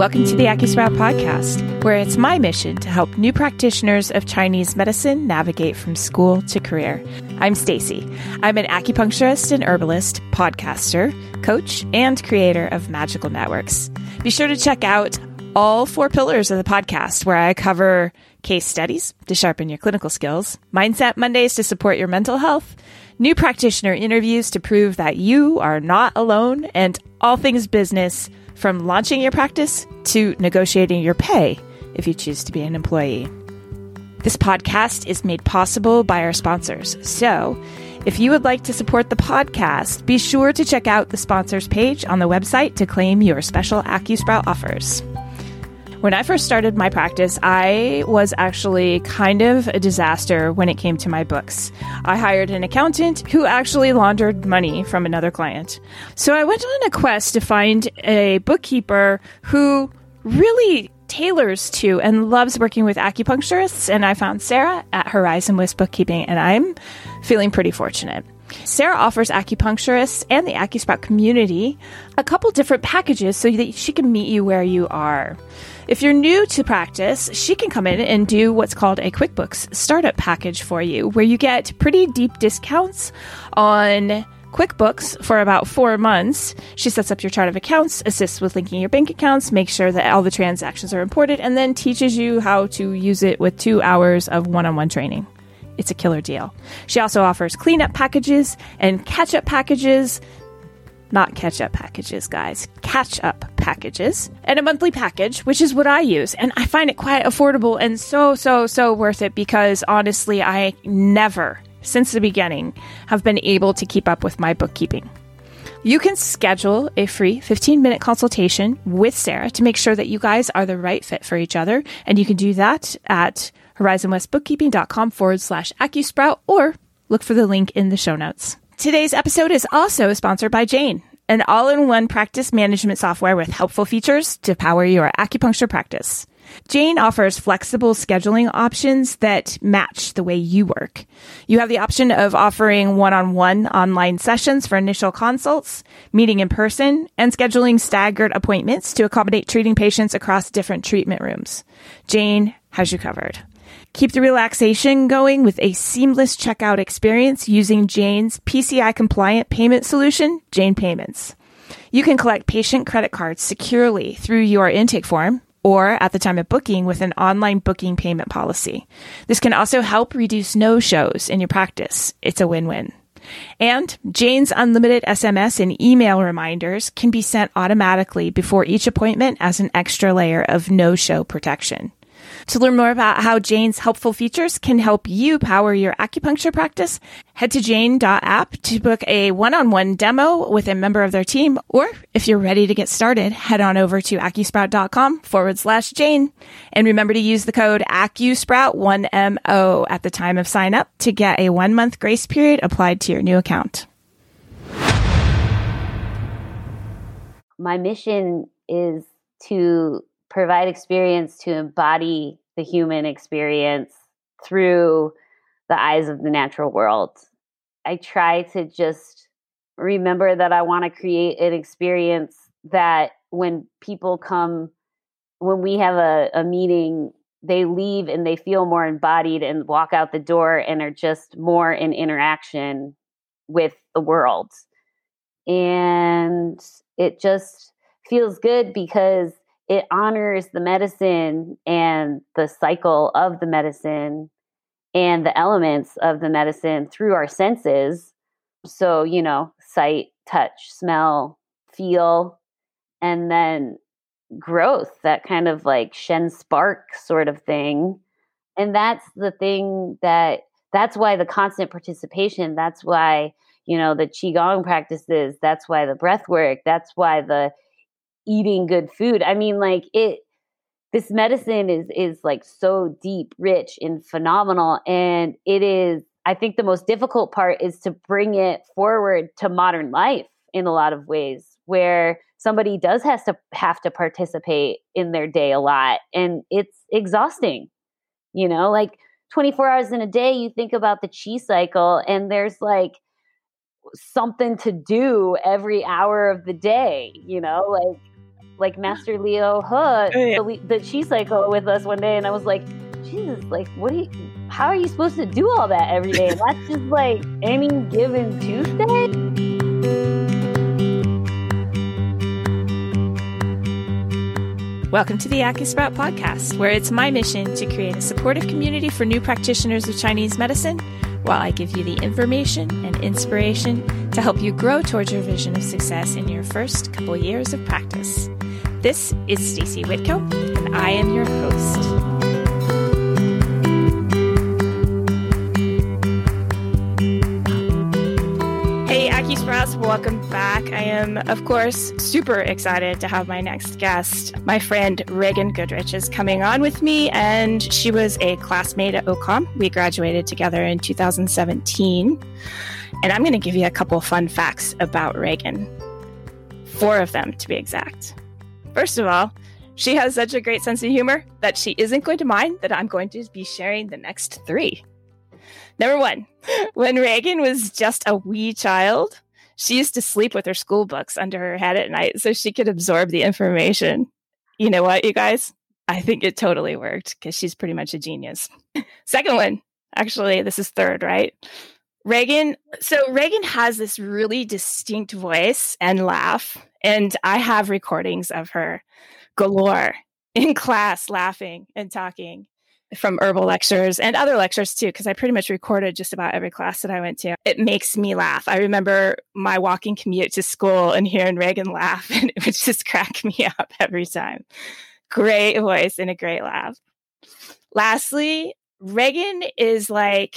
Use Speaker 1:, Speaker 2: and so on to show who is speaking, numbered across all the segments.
Speaker 1: Welcome to the AcuSprout podcast, where it's my mission to help new practitioners of Chinese medicine navigate from school to career. I'm Stacy. I'm an acupuncturist and herbalist, podcaster, coach, and creator of Magical Networks. Be sure to check out all four pillars of the podcast, where I cover case studies to sharpen your clinical skills, mindset Mondays to support your mental health, new practitioner interviews to prove that you are not alone, and all things business from launching your practice to negotiating your pay if you choose to be an employee. This podcast is made possible by our sponsors. So, if you would like to support the podcast, be sure to check out the sponsors page on the website to claim your special AcuSprout offers. When I first started my practice, I was actually kind of a disaster when it came to my books. I hired an accountant who actually laundered money from another client. So I went on a quest to find a bookkeeper who really tailors to and loves working with acupuncturists. And I found Sarah at Horizon West Bookkeeping, and I'm feeling pretty fortunate. Sarah offers acupuncturists and the AcuSprout community a couple different packages so that she can meet you where you are. If you're new to practice, she can come in and do what's called a QuickBooks startup package for you, where you get pretty deep discounts on QuickBooks for about four months. She sets up your chart of accounts, assists with linking your bank accounts, makes sure that all the transactions are imported, and then teaches you how to use it with two hours of one on one training. It's a killer deal. She also offers cleanup packages and catch up packages not catch up packages, guys, catch up packages, and a monthly package, which is what I use. And I find it quite affordable and so, so, so worth it because honestly, I never, since the beginning, have been able to keep up with my bookkeeping. You can schedule a free 15 minute consultation with Sarah to make sure that you guys are the right fit for each other. And you can do that at horizonwestbookkeeping.com forward slash AcuSprout or look for the link in the show notes. Today's episode is also sponsored by Jane, an all in one practice management software with helpful features to power your acupuncture practice. Jane offers flexible scheduling options that match the way you work. You have the option of offering one on one online sessions for initial consults, meeting in person, and scheduling staggered appointments to accommodate treating patients across different treatment rooms. Jane has you covered. Keep the relaxation going with a seamless checkout experience using Jane's PCI compliant payment solution, Jane Payments. You can collect patient credit cards securely through your intake form or at the time of booking with an online booking payment policy. This can also help reduce no shows in your practice. It's a win win. And Jane's unlimited SMS and email reminders can be sent automatically before each appointment as an extra layer of no show protection. To learn more about how Jane's helpful features can help you power your acupuncture practice, head to jane.app to book a one-on-one demo with a member of their team. Or if you're ready to get started, head on over to acusprout.com forward slash Jane. And remember to use the code AcuSprout1MO at the time of sign up to get a one month grace period applied to your new account.
Speaker 2: My mission is to provide experience to embody the human experience through the eyes of the natural world. I try to just remember that I want to create an experience that when people come, when we have a, a meeting, they leave and they feel more embodied and walk out the door and are just more in interaction with the world. And it just feels good because it honors the medicine and the cycle of the medicine and the elements of the medicine through our senses. So, you know, sight, touch, smell, feel, and then growth, that kind of like Shen spark sort of thing. And that's the thing that that's why the constant participation, that's why, you know, the Qigong practices, that's why the breath work, that's why the eating good food. I mean, like it this medicine is is like so deep, rich, and phenomenal. And it is, I think the most difficult part is to bring it forward to modern life in a lot of ways where somebody does has to have to participate in their day a lot and it's exhausting you know like 24 hours in a day you think about the chi cycle and there's like something to do every hour of the day you know like like Master Leo He, oh, yeah. the, the chi cycle with us one day, and I was like, Jesus, like, what do you? How are you supposed to do all that every day? And that's just like any given Tuesday.
Speaker 1: Welcome to the AcuSprout podcast, where it's my mission to create a supportive community for new practitioners of Chinese medicine while I give you the information and inspiration to help you grow towards your vision of success in your first couple years of practice. This is Stacy Whitco, and I am your host. Welcome back. I am, of course, super excited to have my next guest. My friend Reagan Goodrich is coming on with me, and she was a classmate at OCOM. We graduated together in 2017. And I'm going to give you a couple fun facts about Reagan. Four of them, to be exact. First of all, she has such a great sense of humor that she isn't going to mind that I'm going to be sharing the next three. Number one, when Reagan was just a wee child, she used to sleep with her school books under her head at night so she could absorb the information. You know what, you guys? I think it totally worked because she's pretty much a genius. Second one, actually, this is third, right? Reagan. So Reagan has this really distinct voice and laugh. And I have recordings of her galore in class laughing and talking from herbal lectures and other lectures too, because I pretty much recorded just about every class that I went to. It makes me laugh. I remember my walking commute to school and hearing Reagan laugh, and it would just crack me up every time. Great voice and a great laugh. Lastly, Reagan is like,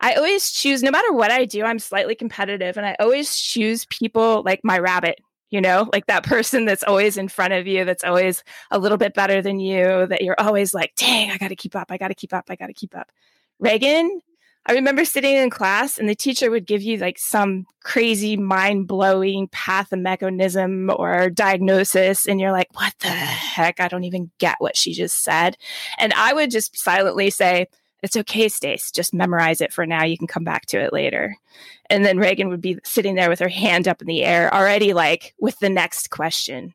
Speaker 1: I always choose, no matter what I do, I'm slightly competitive, and I always choose people like my rabbit you know, like that person that's always in front of you, that's always a little bit better than you, that you're always like, dang, I got to keep up. I got to keep up. I got to keep up. Reagan, I remember sitting in class and the teacher would give you like some crazy mind blowing pathomechanism or diagnosis. And you're like, what the heck? I don't even get what she just said. And I would just silently say, it's okay, Stace. Just memorize it for now. You can come back to it later. And then Reagan would be sitting there with her hand up in the air, already like with the next question,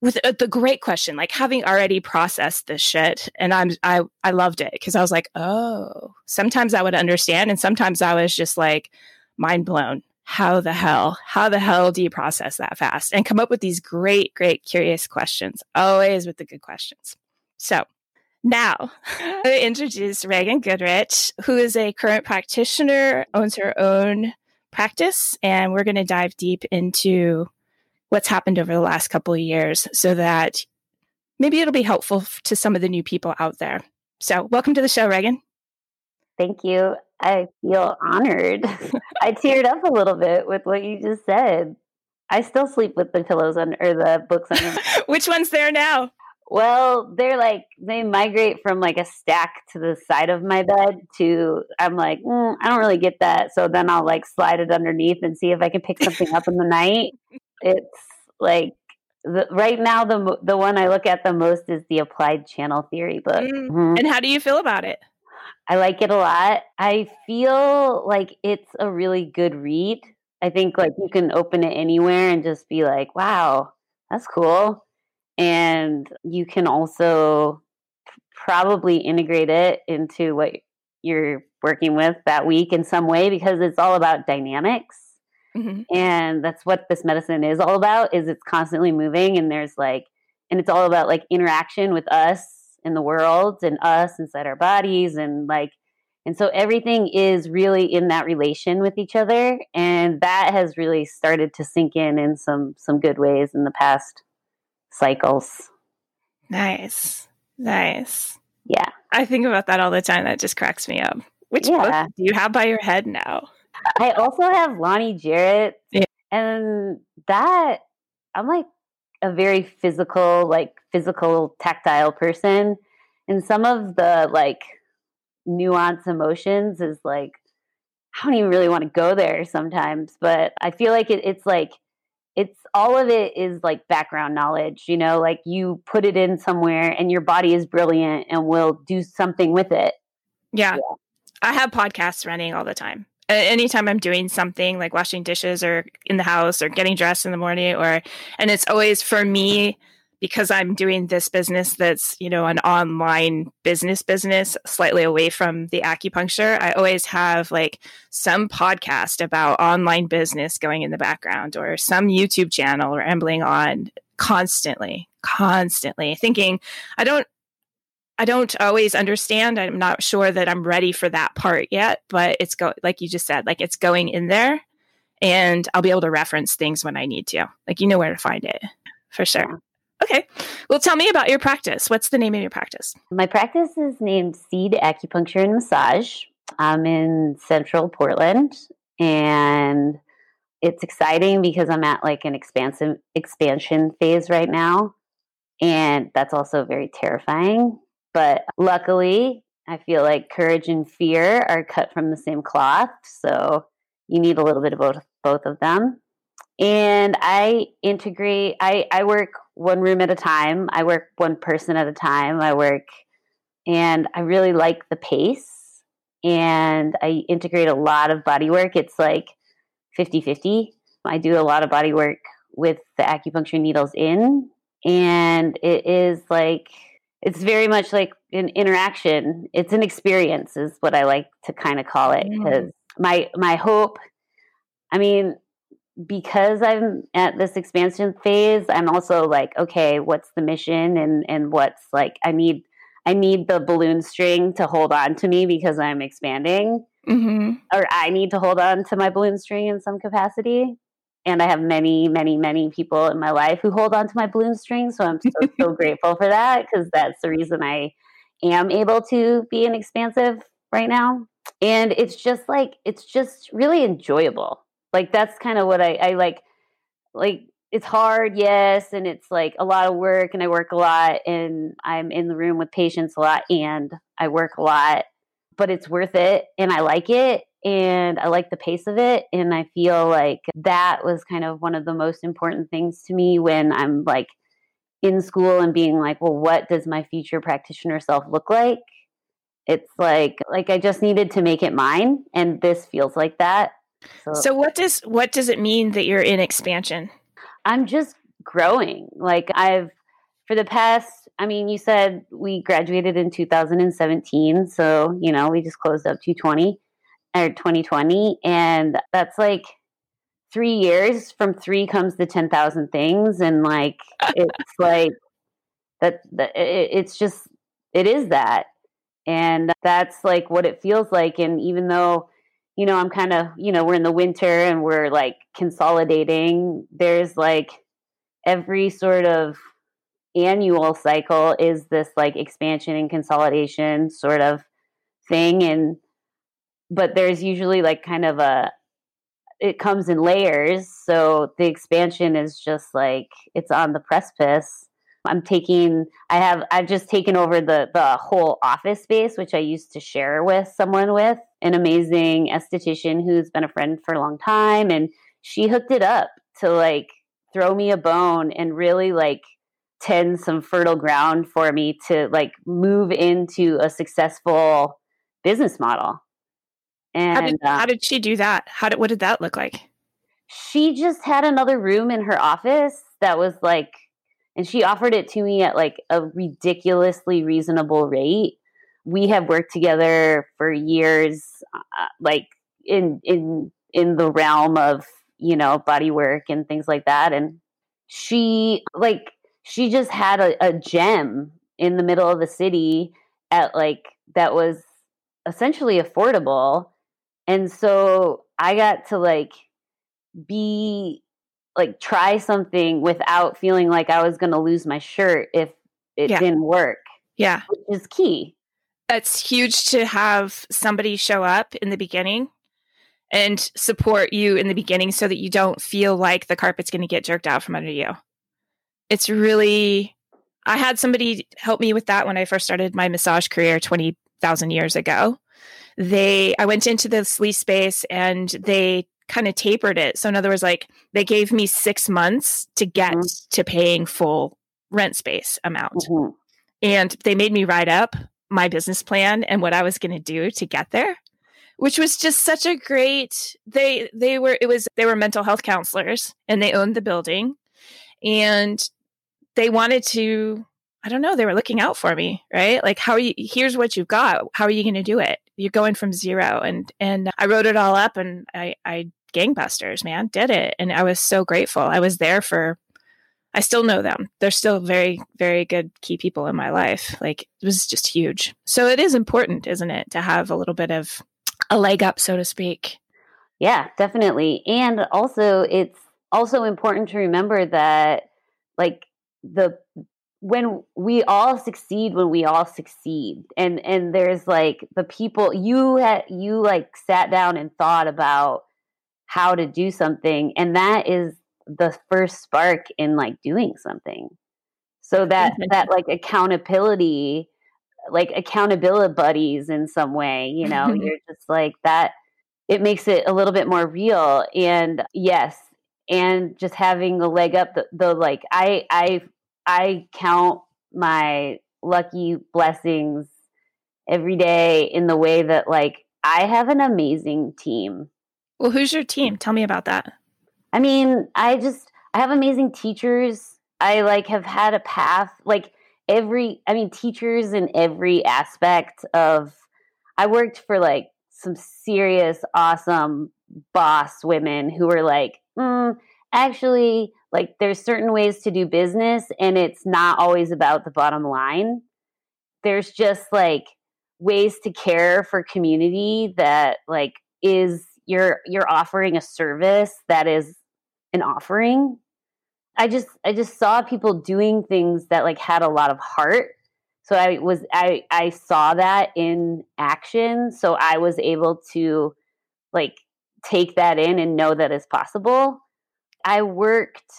Speaker 1: with uh, the great question, like having already processed this shit. And I'm I I loved it because I was like, oh. Sometimes I would understand, and sometimes I was just like mind blown. How the hell? How the hell do you process that fast and come up with these great, great, curious questions? Always with the good questions. So now, I introduce Reagan Goodrich, who is a current practitioner, owns her own practice, and we're going to dive deep into what's happened over the last couple of years so that maybe it'll be helpful to some of the new people out there. So, welcome to the show, Reagan.
Speaker 2: Thank you. I feel honored. I teared up a little bit with what you just said. I still sleep with the pillows under or the books under.
Speaker 1: Which one's there now?
Speaker 2: Well, they're like they migrate from like a stack to the side of my bed to I'm like mm, I don't really get that. So then I'll like slide it underneath and see if I can pick something up in the night. It's like the, right now the the one I look at the most is the Applied Channel Theory book.
Speaker 1: Mm. Mm-hmm. And how do you feel about it?
Speaker 2: I like it a lot. I feel like it's a really good read. I think like you can open it anywhere and just be like, "Wow, that's cool." And you can also probably integrate it into what you're working with that week in some way because it's all about dynamics mm-hmm. and that's what this medicine is all about is it's constantly moving and there's like and it's all about like interaction with us in the world and us inside our bodies and like and so everything is really in that relation with each other and that has really started to sink in in some some good ways in the past cycles.
Speaker 1: Nice. Nice.
Speaker 2: Yeah.
Speaker 1: I think about that all the time. That just cracks me up. Which yeah. book do you have by your head now?
Speaker 2: I also have Lonny Jarrett. Yeah. And that, I'm like a very physical, like physical, tactile person. And some of the like nuance emotions is like, I don't even really want to go there sometimes, but I feel like it, it's like it's all of it is like background knowledge you know like you put it in somewhere and your body is brilliant and will do something with it.
Speaker 1: Yeah, yeah. i have podcasts running all the time. Anytime I'm doing something like washing dishes or in the house or getting dressed in the morning or and it's always for me because I'm doing this business that's, you know, an online business business slightly away from the acupuncture, I always have like some podcast about online business going in the background or some YouTube channel rambling on constantly, constantly thinking, I don't I don't always understand. I'm not sure that I'm ready for that part yet, but it's go like you just said, like it's going in there and I'll be able to reference things when I need to. Like you know where to find it for sure. Okay. Well, tell me about your practice. What's the name of your practice?
Speaker 2: My practice is named Seed Acupuncture and Massage. I'm in central Portland and it's exciting because I'm at like an expansive expansion phase right now. And that's also very terrifying. But luckily, I feel like courage and fear are cut from the same cloth. So you need a little bit of both, both of them. And I integrate, I, I work one room at a time. I work one person at a time. I work, and I really like the pace. And I integrate a lot of body work. It's like 50 50. I do a lot of body work with the acupuncture needles in. And it is like, it's very much like an interaction. It's an experience, is what I like to kind of call it. Because mm. my, my hope, I mean, because I'm at this expansion phase, I'm also like, okay, what's the mission and and what's like I need I need the balloon string to hold on to me because I'm expanding. Mm-hmm. Or I need to hold on to my balloon string in some capacity. And I have many, many, many people in my life who hold on to my balloon string. So I'm so, so grateful for that because that's the reason I am able to be an expansive right now. And it's just like, it's just really enjoyable like that's kind of what I, I like. Like it's hard, yes, and it's like a lot of work, and I work a lot, and I'm in the room with patients a lot, and I work a lot, but it's worth it, and I like it, and I like the pace of it, and I feel like that was kind of one of the most important things to me when I'm like in school and being like, well, what does my future practitioner self look like? It's like like I just needed to make it mine, and this feels like that
Speaker 1: so, so what does what does it mean that you're in expansion?
Speaker 2: I'm just growing. Like I've for the past I mean, you said we graduated in 2017, so you know, we just closed up 220 or 2020 and that's like 3 years from 3 comes the 10,000 things and like it's like that, that it, it's just it is that and that's like what it feels like and even though you know, I'm kind of, you know, we're in the winter and we're like consolidating. There's like every sort of annual cycle is this like expansion and consolidation sort of thing. And, but there's usually like kind of a, it comes in layers. So the expansion is just like, it's on the precipice. I'm taking I have I've just taken over the the whole office space which I used to share with someone with an amazing esthetician who's been a friend for a long time and she hooked it up to like throw me a bone and really like tend some fertile ground for me to like move into a successful business model.
Speaker 1: And how did, uh, how did she do that? How did what did that look like?
Speaker 2: She just had another room in her office that was like and she offered it to me at like a ridiculously reasonable rate we have worked together for years, uh, like in in in the realm of you know body work and things like that. And she like she just had a, a gem in the middle of the city at like that was essentially affordable, and so I got to like be like try something without feeling like I was going to lose my shirt if it yeah. didn't work.
Speaker 1: Yeah.
Speaker 2: Which is key
Speaker 1: it's huge to have somebody show up in the beginning and support you in the beginning so that you don't feel like the carpet's going to get jerked out from under you. It's really, I had somebody help me with that when I first started my massage career 20,000 years ago. They, I went into the lease space and they kind of tapered it. So, in other words, like they gave me six months to get mm-hmm. to paying full rent space amount. Mm-hmm. And they made me write up my business plan and what I was going to do to get there, which was just such a great they they were it was they were mental health counselors and they owned the building and they wanted to I don't know, they were looking out for me, right? Like how are you here's what you've got. How are you going to do it? You're going from zero and and I wrote it all up and I I gangbusters, man, did it. And I was so grateful. I was there for I still know them. They're still very, very good key people in my life. Like it was just huge. So it is important, isn't it, to have a little bit of a leg up, so to speak.
Speaker 2: Yeah, definitely. And also it's also important to remember that like the when we all succeed when we all succeed and and there's like the people you had you like sat down and thought about how to do something and that is the first spark in like doing something. So that mm-hmm. that like accountability like accountability buddies in some way you know you're just like that it makes it a little bit more real. And yes and just having the leg up the, the like i i i count my lucky blessings every day in the way that like i have an amazing team.
Speaker 1: Well who's your team? Mm. Tell me about that
Speaker 2: I mean, I just I have amazing teachers. I like have had a path like every I mean teachers in every aspect of I worked for like some serious awesome boss women who were like, mm, actually like there's certain ways to do business and it's not always about the bottom line. There's just like ways to care for community that like is you're you're offering a service that is an offering. I just i just saw people doing things that like had a lot of heart. So i was i i saw that in action. So i was able to like take that in and know that it's possible. I worked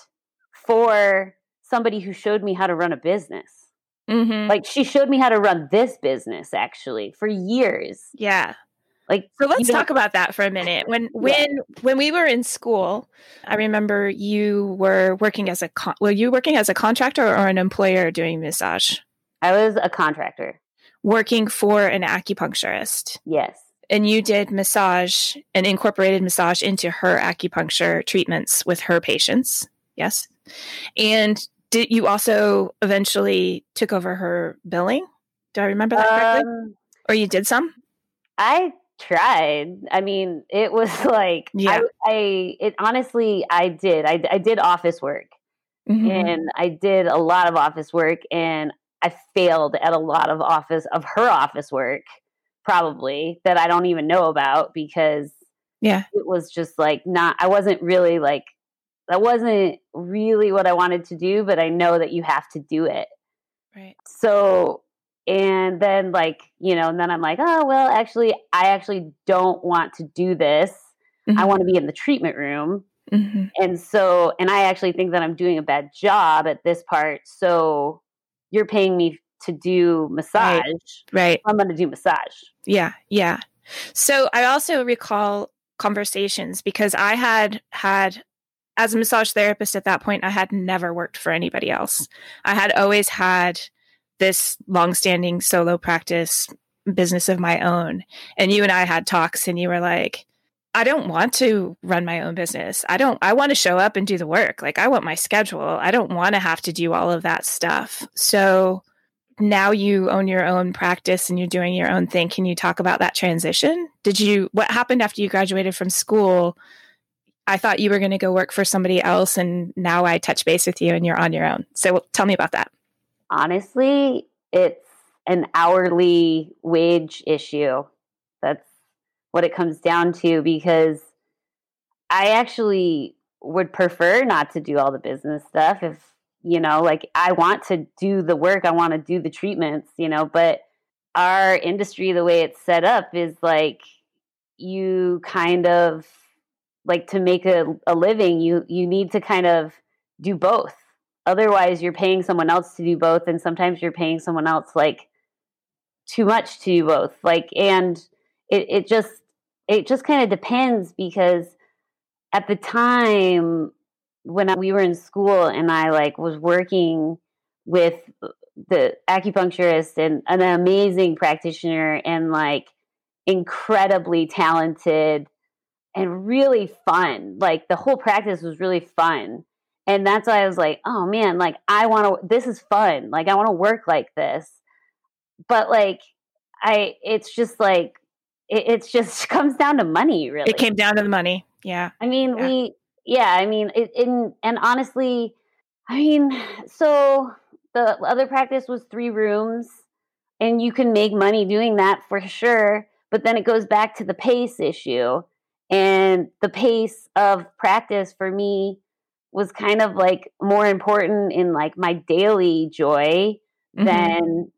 Speaker 2: for somebody who showed me how to run a business. Mm-hmm. like she showed me how to run this business actually for years.
Speaker 1: Yeah
Speaker 2: like
Speaker 1: so let's talk about that for a minute. When when yeah. when we were in school, I remember you were working as a con- were you working as a contractor or an employer doing massage?
Speaker 2: I was a contractor.
Speaker 1: Working for an acupuncturist.
Speaker 2: Yes.
Speaker 1: And you did massage and incorporated massage into her acupuncture treatments with her patients. Yes. And did you also eventually took over her billing? Do I remember that correctly? Um, or you did some?
Speaker 2: I tried. I mean, it was like yeah. I, I it honestly I did. I I did office work. Mm-hmm. And I did a lot of office work and I failed at a lot of office of her office work probably that I don't even know about because
Speaker 1: yeah.
Speaker 2: It was just like not I wasn't really like that wasn't really what I wanted to do, but I know that you have to do it.
Speaker 1: Right.
Speaker 2: So and then like you know and then i'm like oh well actually i actually don't want to do this. Mm-hmm. i want to be in the treatment room. Mm-hmm. and so and i actually think that i'm doing a bad job at this part so you're paying me to do massage.
Speaker 1: Right, right.
Speaker 2: i'm going to do massage.
Speaker 1: Yeah yeah. So i also recall conversations because i had had as a massage therapist at that point i had never worked for anybody else. I had always had this longstanding solo practice business of my own. And you and I had talks, and you were like, I don't want to run my own business. I don't, I want to show up and do the work. Like, I want my schedule. I don't want to have to do all of that stuff. So now you own your own practice and you're doing your own thing. Can you talk about that transition? Did you, what happened after you graduated from school? I thought you were going to go work for somebody else, and now I touch base with you and you're on your own. So tell me about that
Speaker 2: honestly, it's an hourly wage issue. That's what it comes down to because I actually would prefer not to do all the business stuff if you know like I want to do the work, I want to do the treatments, you know, but our industry the way it's set up is like you kind of like to make a, a living you you need to kind of do both otherwise you're paying someone else to do both and sometimes you're paying someone else like too much to do both like and it, it just it just kind of depends because at the time when we were in school and i like was working with the acupuncturist and an amazing practitioner and like incredibly talented and really fun. Like the whole practice was really fun. And that's why I was like, oh man, like I want to, this is fun. Like I want to work like this. But like, I, it's just like, it, it's just comes down to money, really.
Speaker 1: It came down to the money. Yeah.
Speaker 2: I mean, yeah. we, yeah, I mean, it, in, and honestly, I mean, so the other practice was three rooms and you can make money doing that for sure. But then it goes back to the pace issue. And the pace of practice for me was kind of like more important in like my daily joy mm-hmm. than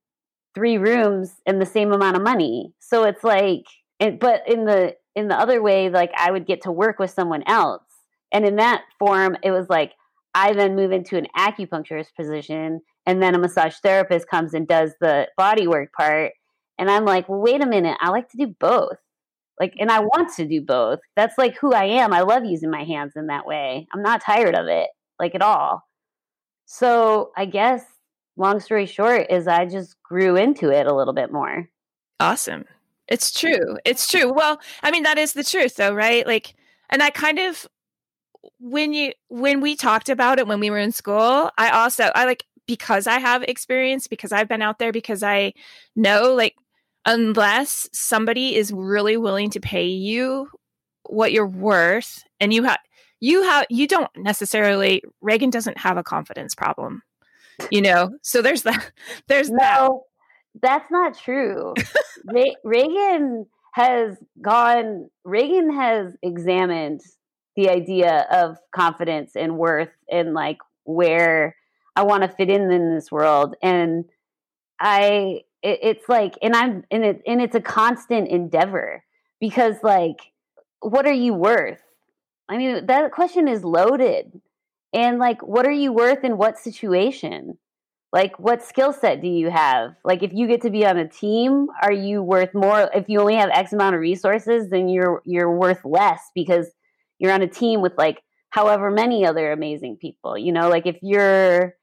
Speaker 2: three rooms and the same amount of money. So it's like, it, but in the in the other way, like I would get to work with someone else, and in that form, it was like I then move into an acupuncturist position, and then a massage therapist comes and does the body work part, and I'm like, well, wait a minute, I like to do both. Like, and I want to do both. That's like who I am. I love using my hands in that way. I'm not tired of it, like at all. So I guess long story short is I just grew into it a little bit more.
Speaker 1: Awesome. It's true. It's true. Well, I mean, that is the truth though, right? Like, and I kind of, when you, when we talked about it when we were in school, I also, I like, because I have experience, because I've been out there, because I know like unless somebody is really willing to pay you what you're worth and you have you have you don't necessarily Reagan doesn't have a confidence problem. You know. So there's that there's no, that.
Speaker 2: That's not true. Re- Reagan has gone Reagan has examined the idea of confidence and worth and like where I want to fit in in this world and I it, it's like and i'm and it and it's a constant endeavor because like what are you worth? I mean that question is loaded. And like what are you worth in what situation? Like what skill set do you have? Like if you get to be on a team are you worth more? If you only have x amount of resources then you're you're worth less because you're on a team with like however many other amazing people you know? Like if you're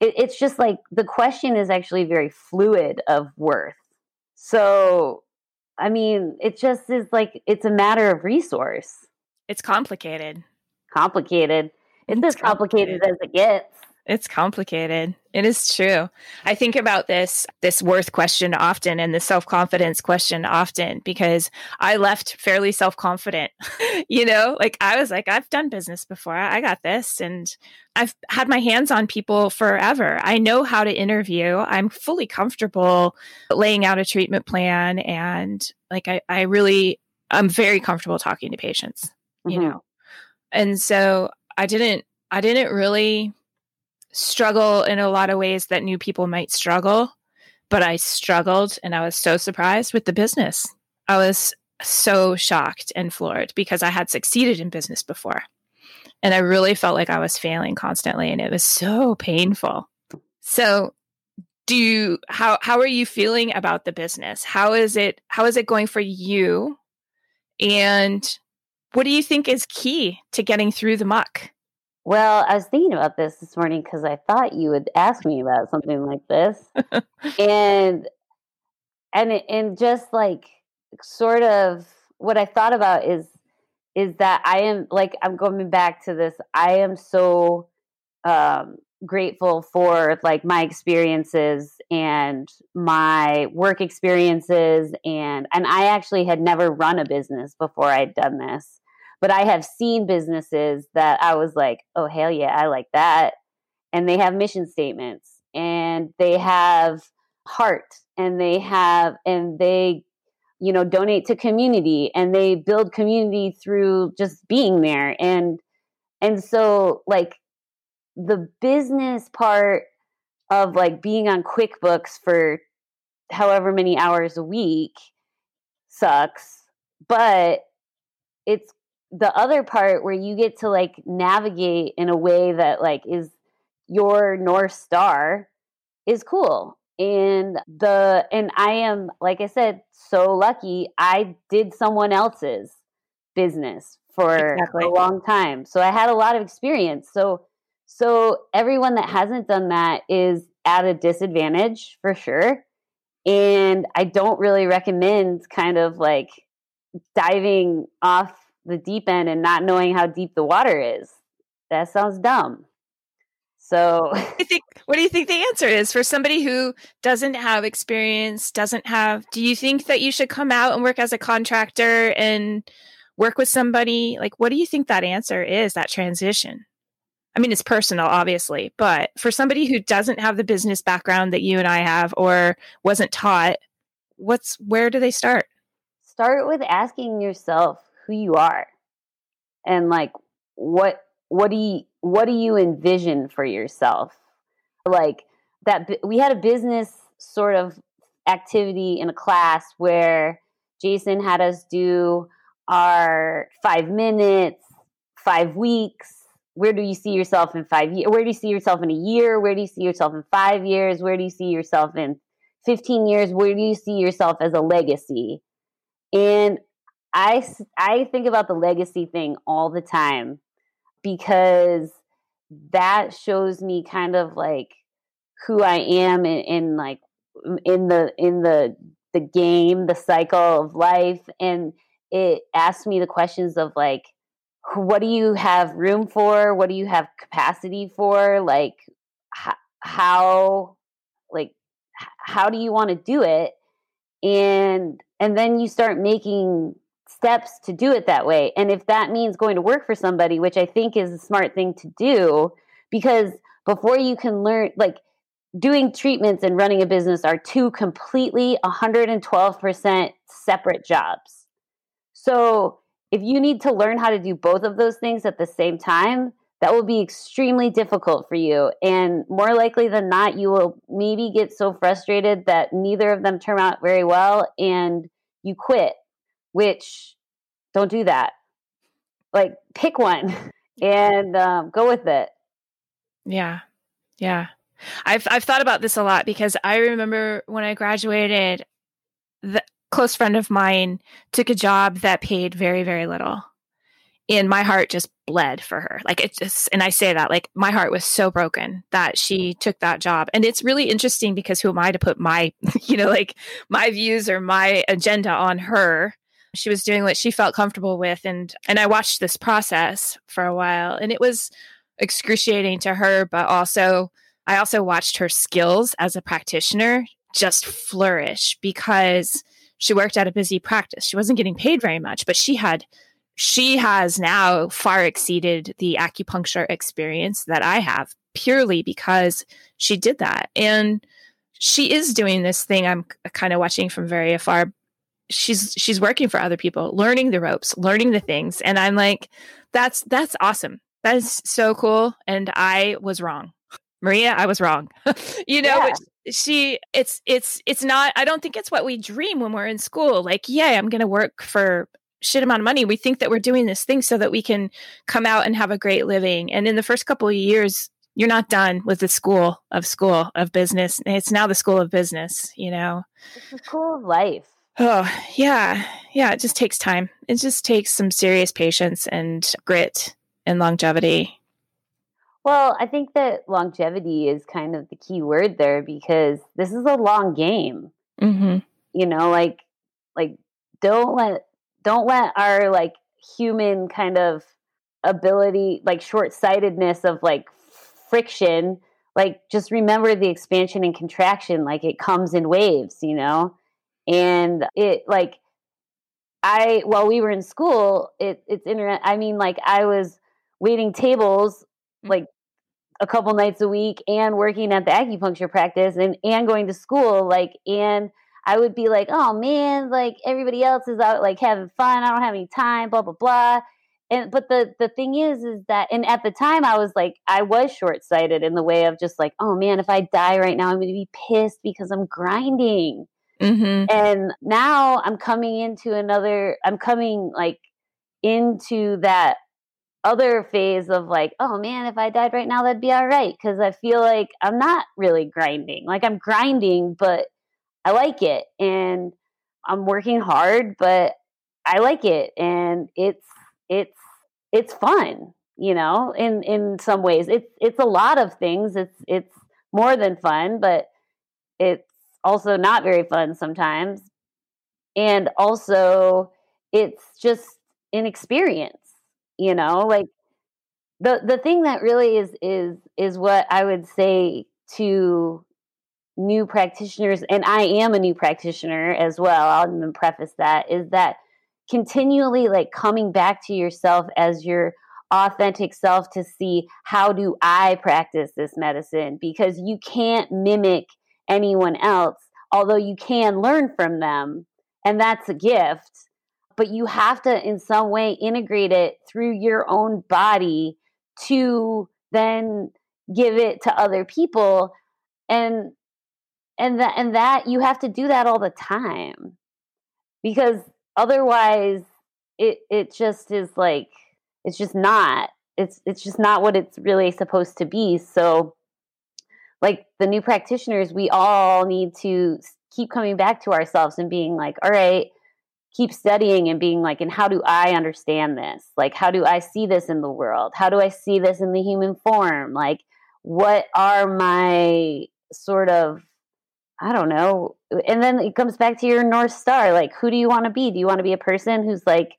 Speaker 2: it, it's just like the question is actually very fluid of worth. So, I mean, it just is like it's a matter of resource.
Speaker 1: It's complicated.
Speaker 2: Complicated. It's, it's as complicated, complicated as it gets.
Speaker 1: It's complicated. It is true. I think about this this worth question often and the self-confidence question often because I left fairly self-confident. you know, like I was like I've done business before. I got this and I've had my hands on people forever. I know how to interview. I'm fully comfortable laying out a treatment plan and like I I really I'm very comfortable talking to patients, mm-hmm. you know. And so I didn't I didn't really struggle in a lot of ways that new people might struggle, but I struggled and I was so surprised with the business. I was so shocked and floored because I had succeeded in business before. And I really felt like I was failing constantly and it was so painful. So, do you how how are you feeling about the business? How is it how is it going for you? And what do you think is key to getting through the muck?
Speaker 2: Well, I was thinking about this this morning because I thought you would ask me about something like this, and and and just like sort of what I thought about is is that I am like I'm going back to this. I am so um, grateful for like my experiences and my work experiences and and I actually had never run a business before I'd done this but I have seen businesses that I was like, oh, hell yeah, I like that. And they have mission statements and they have heart and they have, and they, you know, donate to community and they build community through just being there. And, and so like the business part of like being on QuickBooks for however many hours a week sucks, but it's the other part where you get to like navigate in a way that like is your north star is cool. And the and i am like i said so lucky i did someone else's business for exactly. a long time. So i had a lot of experience. So so everyone that hasn't done that is at a disadvantage for sure. And I don't really recommend kind of like diving off the deep end and not knowing how deep the water is. That sounds dumb. So,
Speaker 1: I think what do you think the answer is for somebody who doesn't have experience, doesn't have do you think that you should come out and work as a contractor and work with somebody? Like what do you think that answer is, that transition? I mean, it's personal, obviously, but for somebody who doesn't have the business background that you and I have or wasn't taught, what's where do they start?
Speaker 2: Start with asking yourself who you are and like what what do you what do you envision for yourself? Like that we had a business sort of activity in a class where jason had us do our five minutes five weeks. Where do you see yourself in five years where do you see yourself in a year? Where do you see yourself in five years? Where do you see yourself in 15 years? Where do you see yourself as a legacy? And i i think about the legacy thing all the time because that shows me kind of like who I am in, in like in the in the the game, the cycle of life, and it asks me the questions of like, what do you have room for? What do you have capacity for? Like, how, like, how do you want to do it? And and then you start making steps to do it that way. And if that means going to work for somebody, which I think is a smart thing to do, because before you can learn, like doing treatments and running a business are two completely 112% separate jobs. So if you need to learn how to do both of those things at the same time, that will be extremely difficult for you. And more likely than not, you will maybe get so frustrated that neither of them turn out very well and you quit which don't do that. Like pick one and um, go with it.
Speaker 1: Yeah. Yeah. I've I've thought about this a lot because I remember when I graduated, the close friend of mine took a job that paid very very little, and my heart just bled for her. Like it just, and I say that like my heart was so broken that she took that job, and it's really interesting because who am I to put my you know like my views or my agenda on her? She was doing what she felt comfortable with and and I watched this process for a while and it was excruciating to her but also I also watched her skills as a practitioner just flourish because she worked at a busy practice. She wasn't getting paid very much, but she had she has now far exceeded the acupuncture experience that I have purely because she did that. And she is doing this thing I'm uh, kind of watching from very afar she's she's working for other people learning the ropes learning the things. And i'm like that's that's awesome. That is so cool. And i was wrong. Maria i was wrong. You know yeah. she it's it's it's not i don't think it's what we dream when we're in school. Like yeah i'm gonna work for shit amount of money. We think that we're doing this thing so that we can come out and have a great living. And in the first couple of years you're not done with the school of school of business. It's now the school of business you know?
Speaker 2: It's the school of life
Speaker 1: Oh, yeah. Yeah. It just takes time. It just takes some serious patience and grit and longevity.
Speaker 2: Well, I think that longevity is kind of the key word there because this is a long game. Mm-hmm. You know, like, like don't let don't let our like human kind of ability, like short sightedness of like friction, like just remember the expansion and contraction, like it comes in waves. You know, and it like I while we were in school, it it's internet. I mean, like I was waiting tables mm. like a couple nights a week and working at the acupuncture practice and and going to school like and I would be like, oh man, like everybody else is out like having fun. I don't have any time, blah blah blah. And but the the thing is, is that and at the time I was like, I was short sighted in the way of just like, oh man, if I die right now, I'm to be pissed because I'm grinding. Mm-hmm. And now I'm coming into another, I'm coming like into that other phase of like, oh man, if I died right now, that'd be all right. Cause I feel like I'm not really grinding. Like I'm grinding, but I like it. And I'm working hard, but I like it. And it's, it's, it's fun, you know, in, in some ways. It's, it's a lot of things. It's, it's more than fun, but it's, also not very fun sometimes. And also, it's just an experience, you know, like the the thing that really is is is what I would say to new practitioners and I am a new practitioner as well. I'll even preface that is that continually like coming back to yourself as your authentic self to see how do I practice this medicine because you can't mimic anyone else although you can learn from them and that's a gift. But you have to in some way integrate it through your own body to then give it to other people. And and that and that you have to do that all the time. Because otherwise it it just is like it's just not it's it's just not what it's really supposed to be. So like the new practitioners we all need to keep coming back to ourselves and being like all right keep studying and being like, and how do I understand this? Like, how do I see this in the world? How do I see this in the human form? Like, what are my sort of, I don't know. And then it comes back to your North Star. Like, who do you want to be? Do you want to be a person who's like,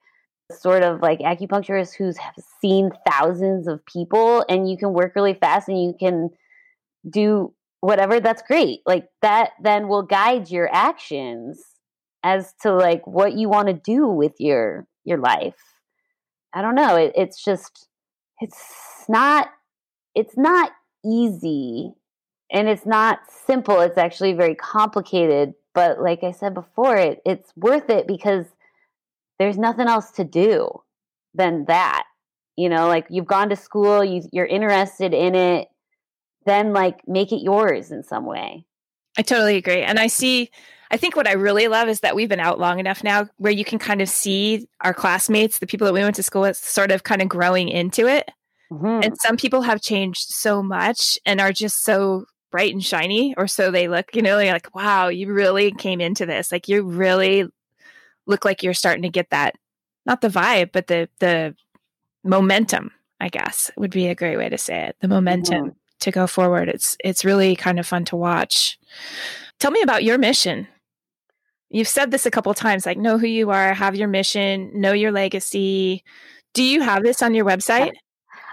Speaker 2: sort of like acupuncturist who's seen thousands of people and you can work really fast and you can do whatever that's great. Like that then will guide your actions as to like what you want to do with your your life. I don't know it, it's just it's not it's not easy and it's not simple it's actually very complicated but like i said before it it's worth it because there's nothing else to do than that you know like you've gone to school you, you're interested in it then like make it yours in some way
Speaker 1: i totally agree and i see I think what I really love is that we've been out long enough now where you can kind of see our classmates, the people that we went to school with, sort of kind of growing into it. Mm-hmm. And some people have changed so much and are just so bright and shiny, or so they look, you know, like, wow, you really came into this. Like you really look like you're starting to get that, not the vibe, but the the momentum, I guess would be a great way to say it. The momentum mm-hmm. To go forward. It's it's really kind of fun to watch. Tell me about your mission. You've said this a couple times like know who you are have your mission know your legacy. Do you have this on your website?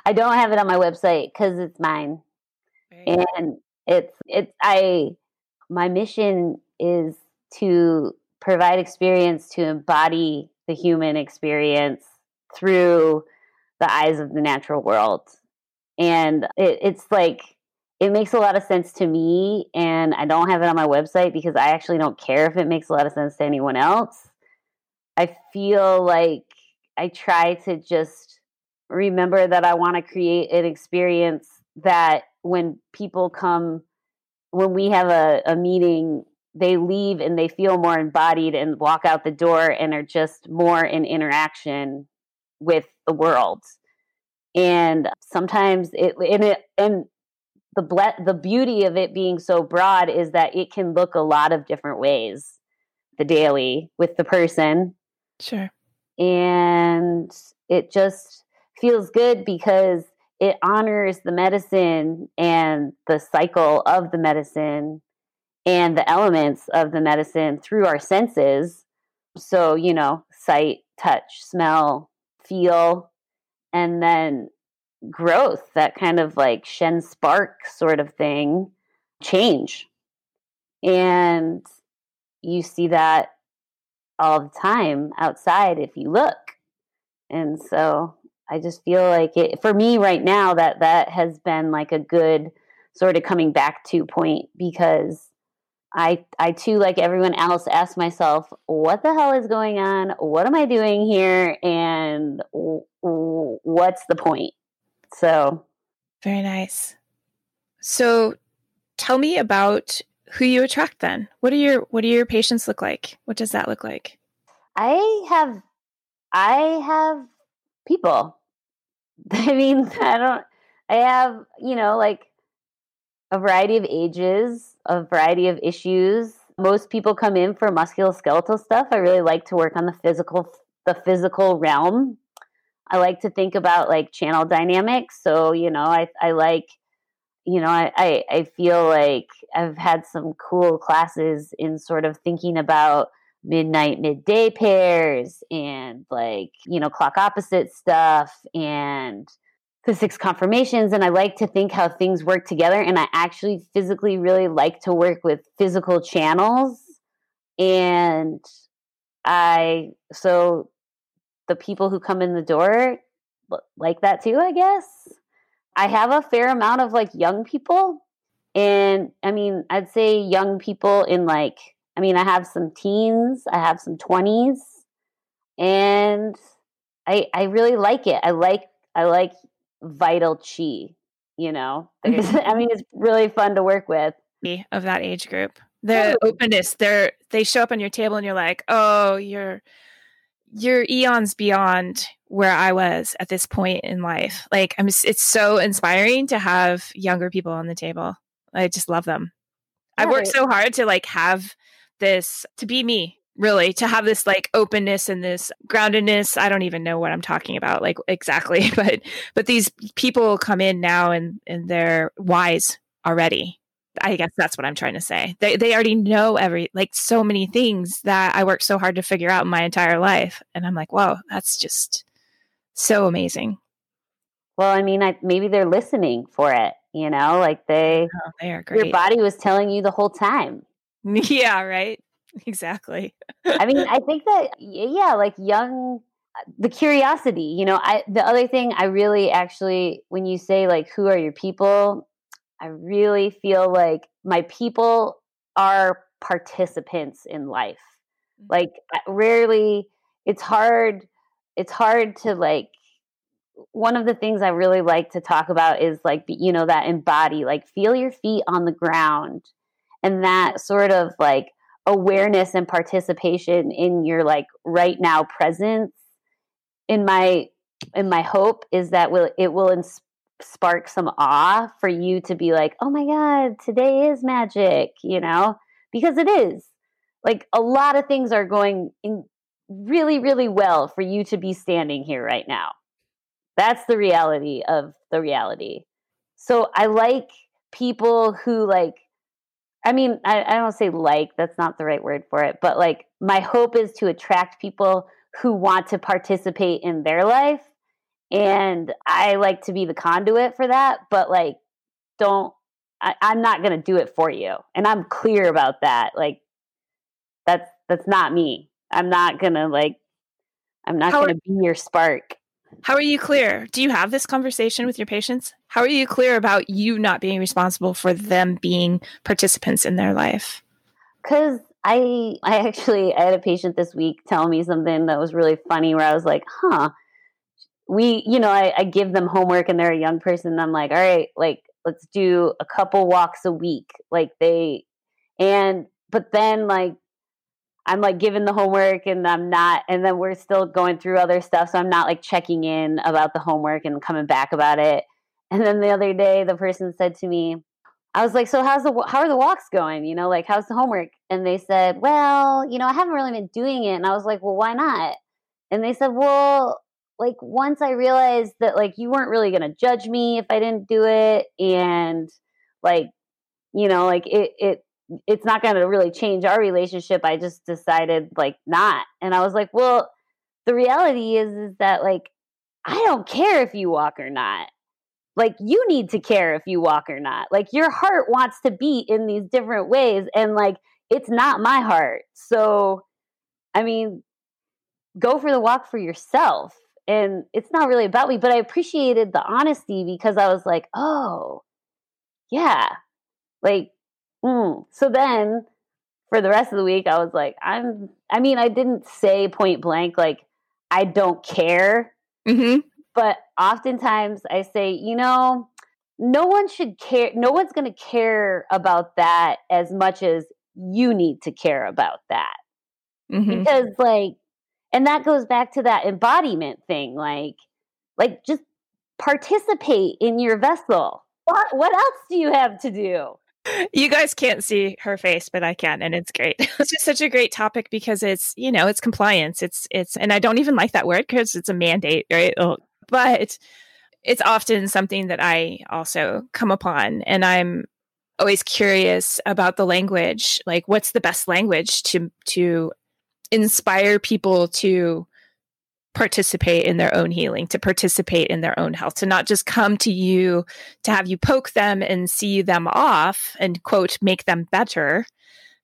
Speaker 2: I don't have it on my website because it's mine. And it's it's i my mission is to provide experience to embody the human experience through the eyes of the natural world and it, it's like it makes a lot of sense to me and i don't have it on my website because i actually don't care if it makes a lot of sense to anyone else. I feel like i try to just remember that i want to create an experience that when people come when we have a, a meeting they leave and they feel more embodied and walk out the door and are just more in interaction with the world and sometimes it and it and the ble- the beauty of it being so broad is that it can look a lot of different ways the daily with the person.
Speaker 1: Sure.
Speaker 2: And it just feels good because it honors the medicine and the cycle of the medicine and the elements of the medicine through our senses. So you know sight touch smell feel and then growth, that kind of like Shen spark sort of thing, change. And you see that all the time outside if you look. And so I just feel like it for me right now that that has been like a good sort of coming back to point because I I too like everyone else ask myself what the hell is going on? What am I doing here and what's the point? So
Speaker 1: very nice. So tell me about who you attract then. What are your what do your patients look like? What does that look like?
Speaker 2: I have I have people. I mean, I don't I have, you know, like a variety of ages, a variety of issues. Most people come in for musculoskeletal stuff. I really like to work on the physical the physical realm I like to think about like channel dynamics. So, you know, I, I like you know, I, I, I feel like I've had some cool classes in sort of thinking about midnight midday pairs and like you know clock opposite stuff and the six conformations and i like to think how things work together and i actually physically really like to work with physical channels and i so the people who come in the door like that too i guess i have a fair amount of like young people and i mean i'd say young people in like I mean, I have some teens, I have some 20s, and I I really like it. I like I like vital chi, you know. Mm-hmm. I mean, it's really fun to work with.
Speaker 1: Of that age group. The openness, they're they show up on your table and you're like, "Oh, you're you're eons beyond where I was at this point in life." Like I'm it's so inspiring to have younger people on the table. I just love them. Yeah, I've worked so hard to like have this to be me really to have this like openness and this groundedness. I don't even know what i'm talking about like exactly but but these people come in now and and they're wise already. I guess that's what i'm trying to say. They they already know every like so many things that i worked so hard to figure out in my entire life. And i'm like whoa that's just so amazing.
Speaker 2: Well i mean I, maybe they're listening for it you know like they,
Speaker 1: oh, they are great.
Speaker 2: your body was telling you the whole time.
Speaker 1: Yeah, right. Exactly.
Speaker 2: I mean, I think that yeah, like young the curiosity, you know, I the other thing I really actually when you say like who are your people, I really feel like my people are participants in life. Mm-hmm. Like rarely it's hard it's hard to like one of the things I really like to talk about is like you know that embody like feel your feet on the ground and that sort of like awareness and participation in your like right now presence in my in my hope is that will it will spark some awe for you to be like oh my god today is magic you know? Because it is. Like a lot of things are going in really really well for you to be standing here right now. That's the reality of the reality. So i like people who like I mean, I, I don't say like, that's not the right word for it, but like my hope is to attract people who want to participate in their life. And I like to be the conduit for that, but like, don't, I, I'm not going to do it for you. And I'm clear about that. Like, that's, that's not me. I'm not going to like, I'm not going to be your spark.
Speaker 1: How are you clear? Do you have this conversation with your patients? How are you clear about you not being responsible for them being participants in their life?
Speaker 2: Cuz I I actually I had a patient this week tell me something that was really funny where I was like, "Huh, we, you know, I, I give them homework and they're a young person. And I'm like, all right, like, let's do a couple walks a week. Like, they, and, but then, like, I'm like given the homework and I'm not, and then we're still going through other stuff. So I'm not like checking in about the homework and coming back about it. And then the other day, the person said to me, I was like, so how's the, how are the walks going? You know, like, how's the homework? And they said, well, you know, I haven't really been doing it. And I was like, well, why not? And they said, well, like once I realized that like you weren't really going to judge me if I didn't do it. And like, you know, like it, it, it's not going to really change our relationship. I just decided like not. And I was like, well, the reality is is that like I don't care if you walk or not. Like you need to care if you walk or not. Like your heart wants to beat in these different ways and like it's not my heart. So I mean, go for the walk for yourself. And it's not really about me, but I appreciated the honesty because I was like, "Oh, yeah. Like Mm. So then for the rest of the week, I was like, I'm, I mean, I didn't say point blank, like, I don't care. Mm-hmm. But oftentimes I say, you know, no one should care. No one's going to care about that as much as you need to care about that. Mm-hmm. Because, like, and that goes back to that embodiment thing. Like, like just participate in your vessel. What, what else do you have to do?
Speaker 1: You guys can't see her face but i can and it's great. It's just such a great topic because it's you know it's compliance. It's it's and i don't even like that word because it's a mandate right? Oh, but it's often something that I also come upon, and I'm always curious about the language. Like, what's the best language to to inspire people to participate in their own healing, to participate in their own health, to not just come to you to have you poke them and see them off and quote make them better,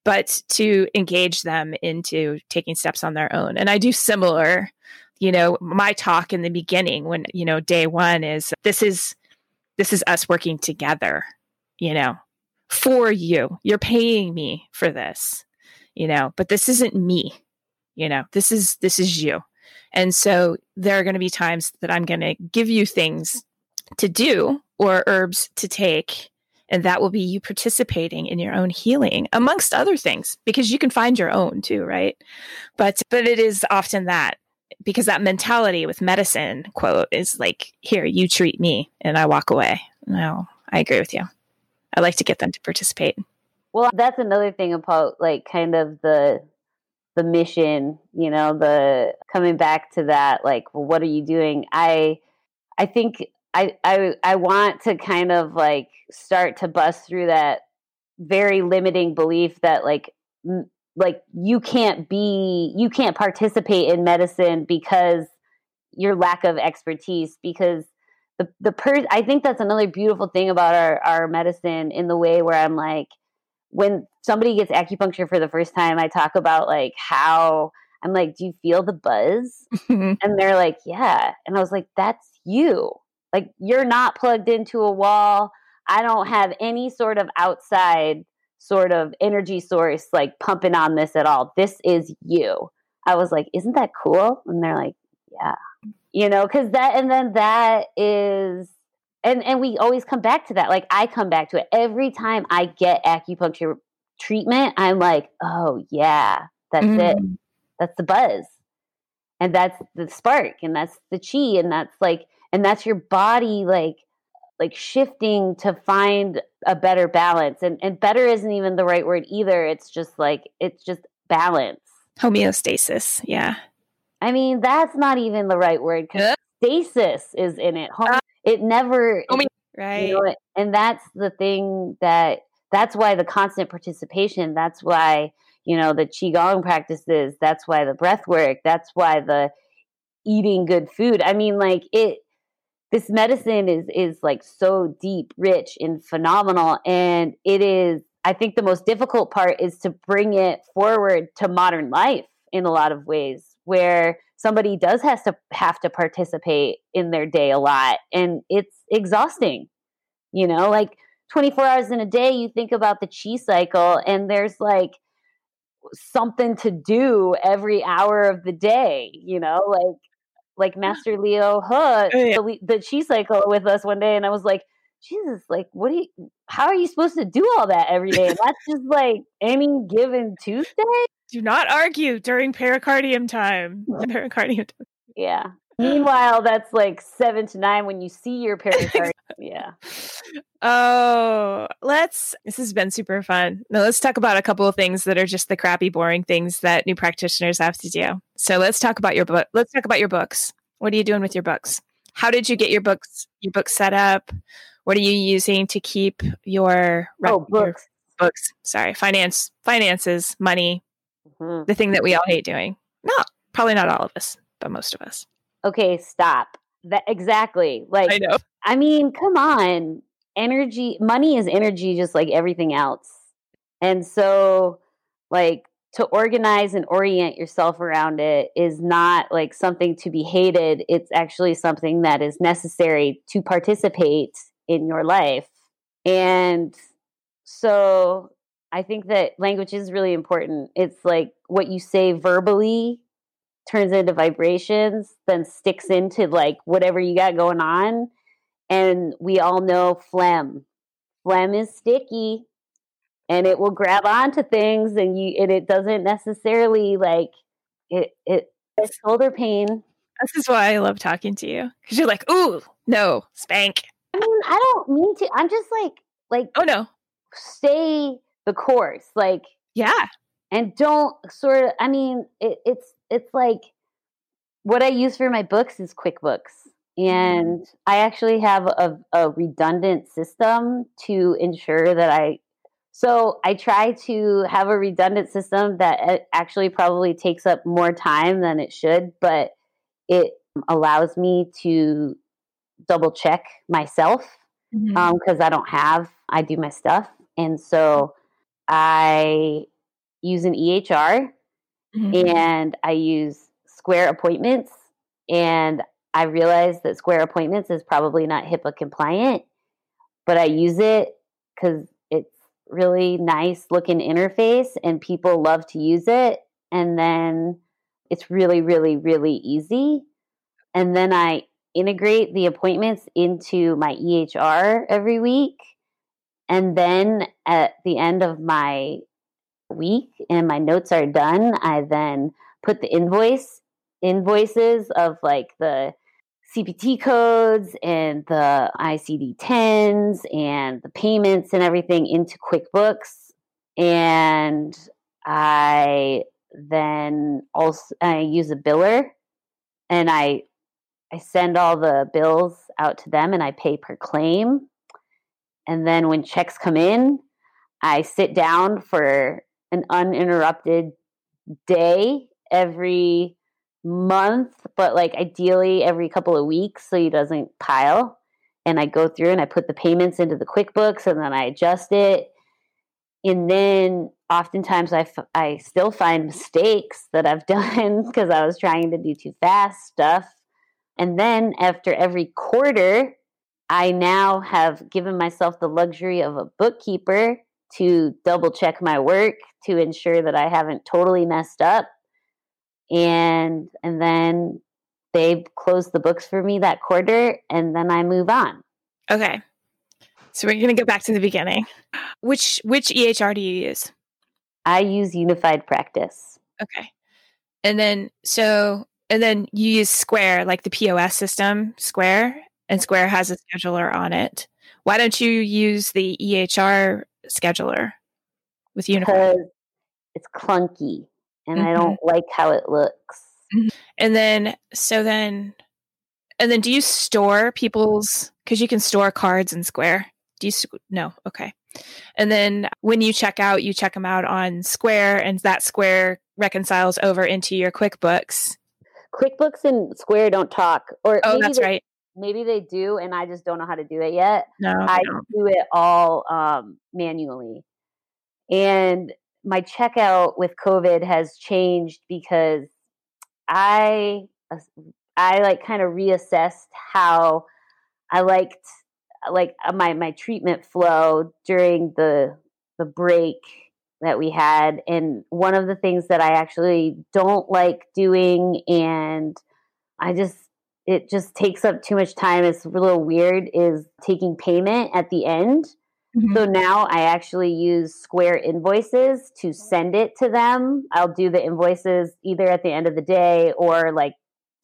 Speaker 1: but to engage them into taking steps on their own. And I do similar you know, my talk in the beginning when, you know, day one is this is this is us working together, you know, for you. You're paying me for this, you know, but this isn't me. You know, this is this is you. And so there are going to be times that I'm going to give you things to do or herbs to take and that will be you participating in your own healing amongst other things because you can find your own too right but but it is often that because that mentality with medicine quote is like, here, you treat me and I walk away. No, I agree with you. I like to get them to participate.
Speaker 2: Well, that's another thing about like kind of the the mission, you know, the coming back to that, like, well, what are you doing? I I think I I I want to kind of like start to bust through that very limiting belief that like like you can't be you can't participate in medicine because your lack of expertise because the the per I think that's another beautiful thing about our our medicine in the way where I'm like when somebody gets acupuncture for the first time I talk about like how I'm like do you feel the buzz mm-hmm. and they're like yeah and I was like that's you like you're not plugged into a wall I don't have any sort of outside sort of energy source like pumping on this at all. This is you. I was like, isn't that cool? And they're like, yeah. You know, cuz that and then that is and and we always come back to that. Like I come back to it every time I get acupuncture treatment. I'm like, "Oh, yeah. That's mm. it. That's the buzz." And that's the spark and that's the chi and that's like and that's your body like like shifting to find a better balance and and better isn't even the right word either it's just like it's just balance
Speaker 1: homeostasis yeah
Speaker 2: i mean that's not even the right word because stasis is in it Home, uh, it never
Speaker 1: Home- right
Speaker 2: you know, and that's the thing that that's why the constant participation that's why you know the qigong practices that's why the breath work that's why the eating good food i mean like it this medicine is is like so deep, rich, and phenomenal. And it is, I think, the most difficult part is to bring it forward to modern life in a lot of ways, where somebody does has to have to participate in their day a lot, and it's exhausting. You know, like 24 hours in a day, you think about the chi cycle, and there's like something to do every hour of the day, you know, like like Master Leo Hood, oh, yeah. the, the chi cycle with us one day, and I was like, Jesus, like, what do you? How are you supposed to do all that every day? that's just like any given Tuesday.
Speaker 1: Do not argue during pericardium time. pericardium time.
Speaker 2: Yeah. Meanwhile, that's like seven to nine when you see your pericardium. yeah.
Speaker 1: Oh, let's. This has been super fun. Now let's talk about a couple of things that are just the crappy, boring things that new practitioners have to do. So let's talk about your book. Let's talk about your books. What are you doing with your books? How did you get your books? Your books set up? What are you using to keep your
Speaker 2: oh books?
Speaker 1: Your books. Sorry, finance, finances, money. Mm-hmm. The thing that we all hate doing. No, probably not all of us, but most of us.
Speaker 2: Okay, stop. That exactly. Like
Speaker 1: I know.
Speaker 2: I mean, come on energy money is energy just like everything else and so like to organize and orient yourself around it is not like something to be hated it's actually something that is necessary to participate in your life and so i think that language is really important it's like what you say verbally turns into vibrations then sticks into like whatever you got going on and we all know phlegm. Phlegm is sticky and it will grab onto things and you and it doesn't necessarily like it it it's shoulder pain.
Speaker 1: This is why I love talking to you. Because you're like, ooh, no, spank.
Speaker 2: I mean, I don't mean to. I'm just like like
Speaker 1: oh no.
Speaker 2: Stay the course. Like
Speaker 1: Yeah.
Speaker 2: And don't sort of I mean, it, it's it's like what I use for my books is QuickBooks And I actually have a, a redundant system to ensure that I so I try to have a redundant system that uh, actually probably takes up more time than it should, but it allows me to double check myself because mm-hmm. um, I don't have, I do my stuff. And so I use an EHR mm-hmm. and I use Square appointments. And I realize that Square appointments is probably not HIPAA compliant, but I use it because it's really nice looking interface and people love to use it. And then it's really, really, really easy. And then I integrate the appointments into my EHR every week. And then at the end of my week and my notes are done, I then put the invoice invoices of like the CPT codes and the ICD 10s and the payments and everything into QuickBooks. And I then also I use a biller and I I send all the bills out to them and I pay per claim. And then when checks come in, I sit down for an uninterrupted day every month, but like ideally every couple of weeks so he doesn't pile. And I go through and I put the payments into the QuickBooks and then I adjust it. And then oftentimes I, f- I still find mistakes that I've done because I was trying to do too fast stuff. And then after every quarter, I now have given myself the luxury of a bookkeeper to double check my work to ensure that I haven't totally messed up and and then they close the books for me that quarter and then I move on.
Speaker 1: Okay. So we're going to go back to the beginning. Which which EHR do you use?
Speaker 2: I use Unified Practice.
Speaker 1: Okay. And then so and then you use Square like the POS system, Square, and Square has a scheduler on it. Why don't you use the EHR scheduler with Unified?
Speaker 2: It's clunky and mm-hmm. I don't like how it looks.
Speaker 1: Mm-hmm. And then, so then, and then do you store people's, because you can store cards in Square? Do you, no, okay. And then when you check out, you check them out on Square, and that Square reconciles over into your QuickBooks.
Speaker 2: QuickBooks and Square don't talk, or
Speaker 1: oh, that's right.
Speaker 2: Maybe they do, and I just don't know how to do it yet.
Speaker 1: No,
Speaker 2: I do it all um, manually, and my checkout with COVID has changed because I I like kind of reassessed how I liked like uh, my my treatment flow during the the break that we had and one of the things that I actually don't like doing and I just it just takes up too much time it's a little weird is taking payment at the end Mm-hmm. So now I actually use Square invoices to send it to them. I'll do the invoices either at the end of the day or like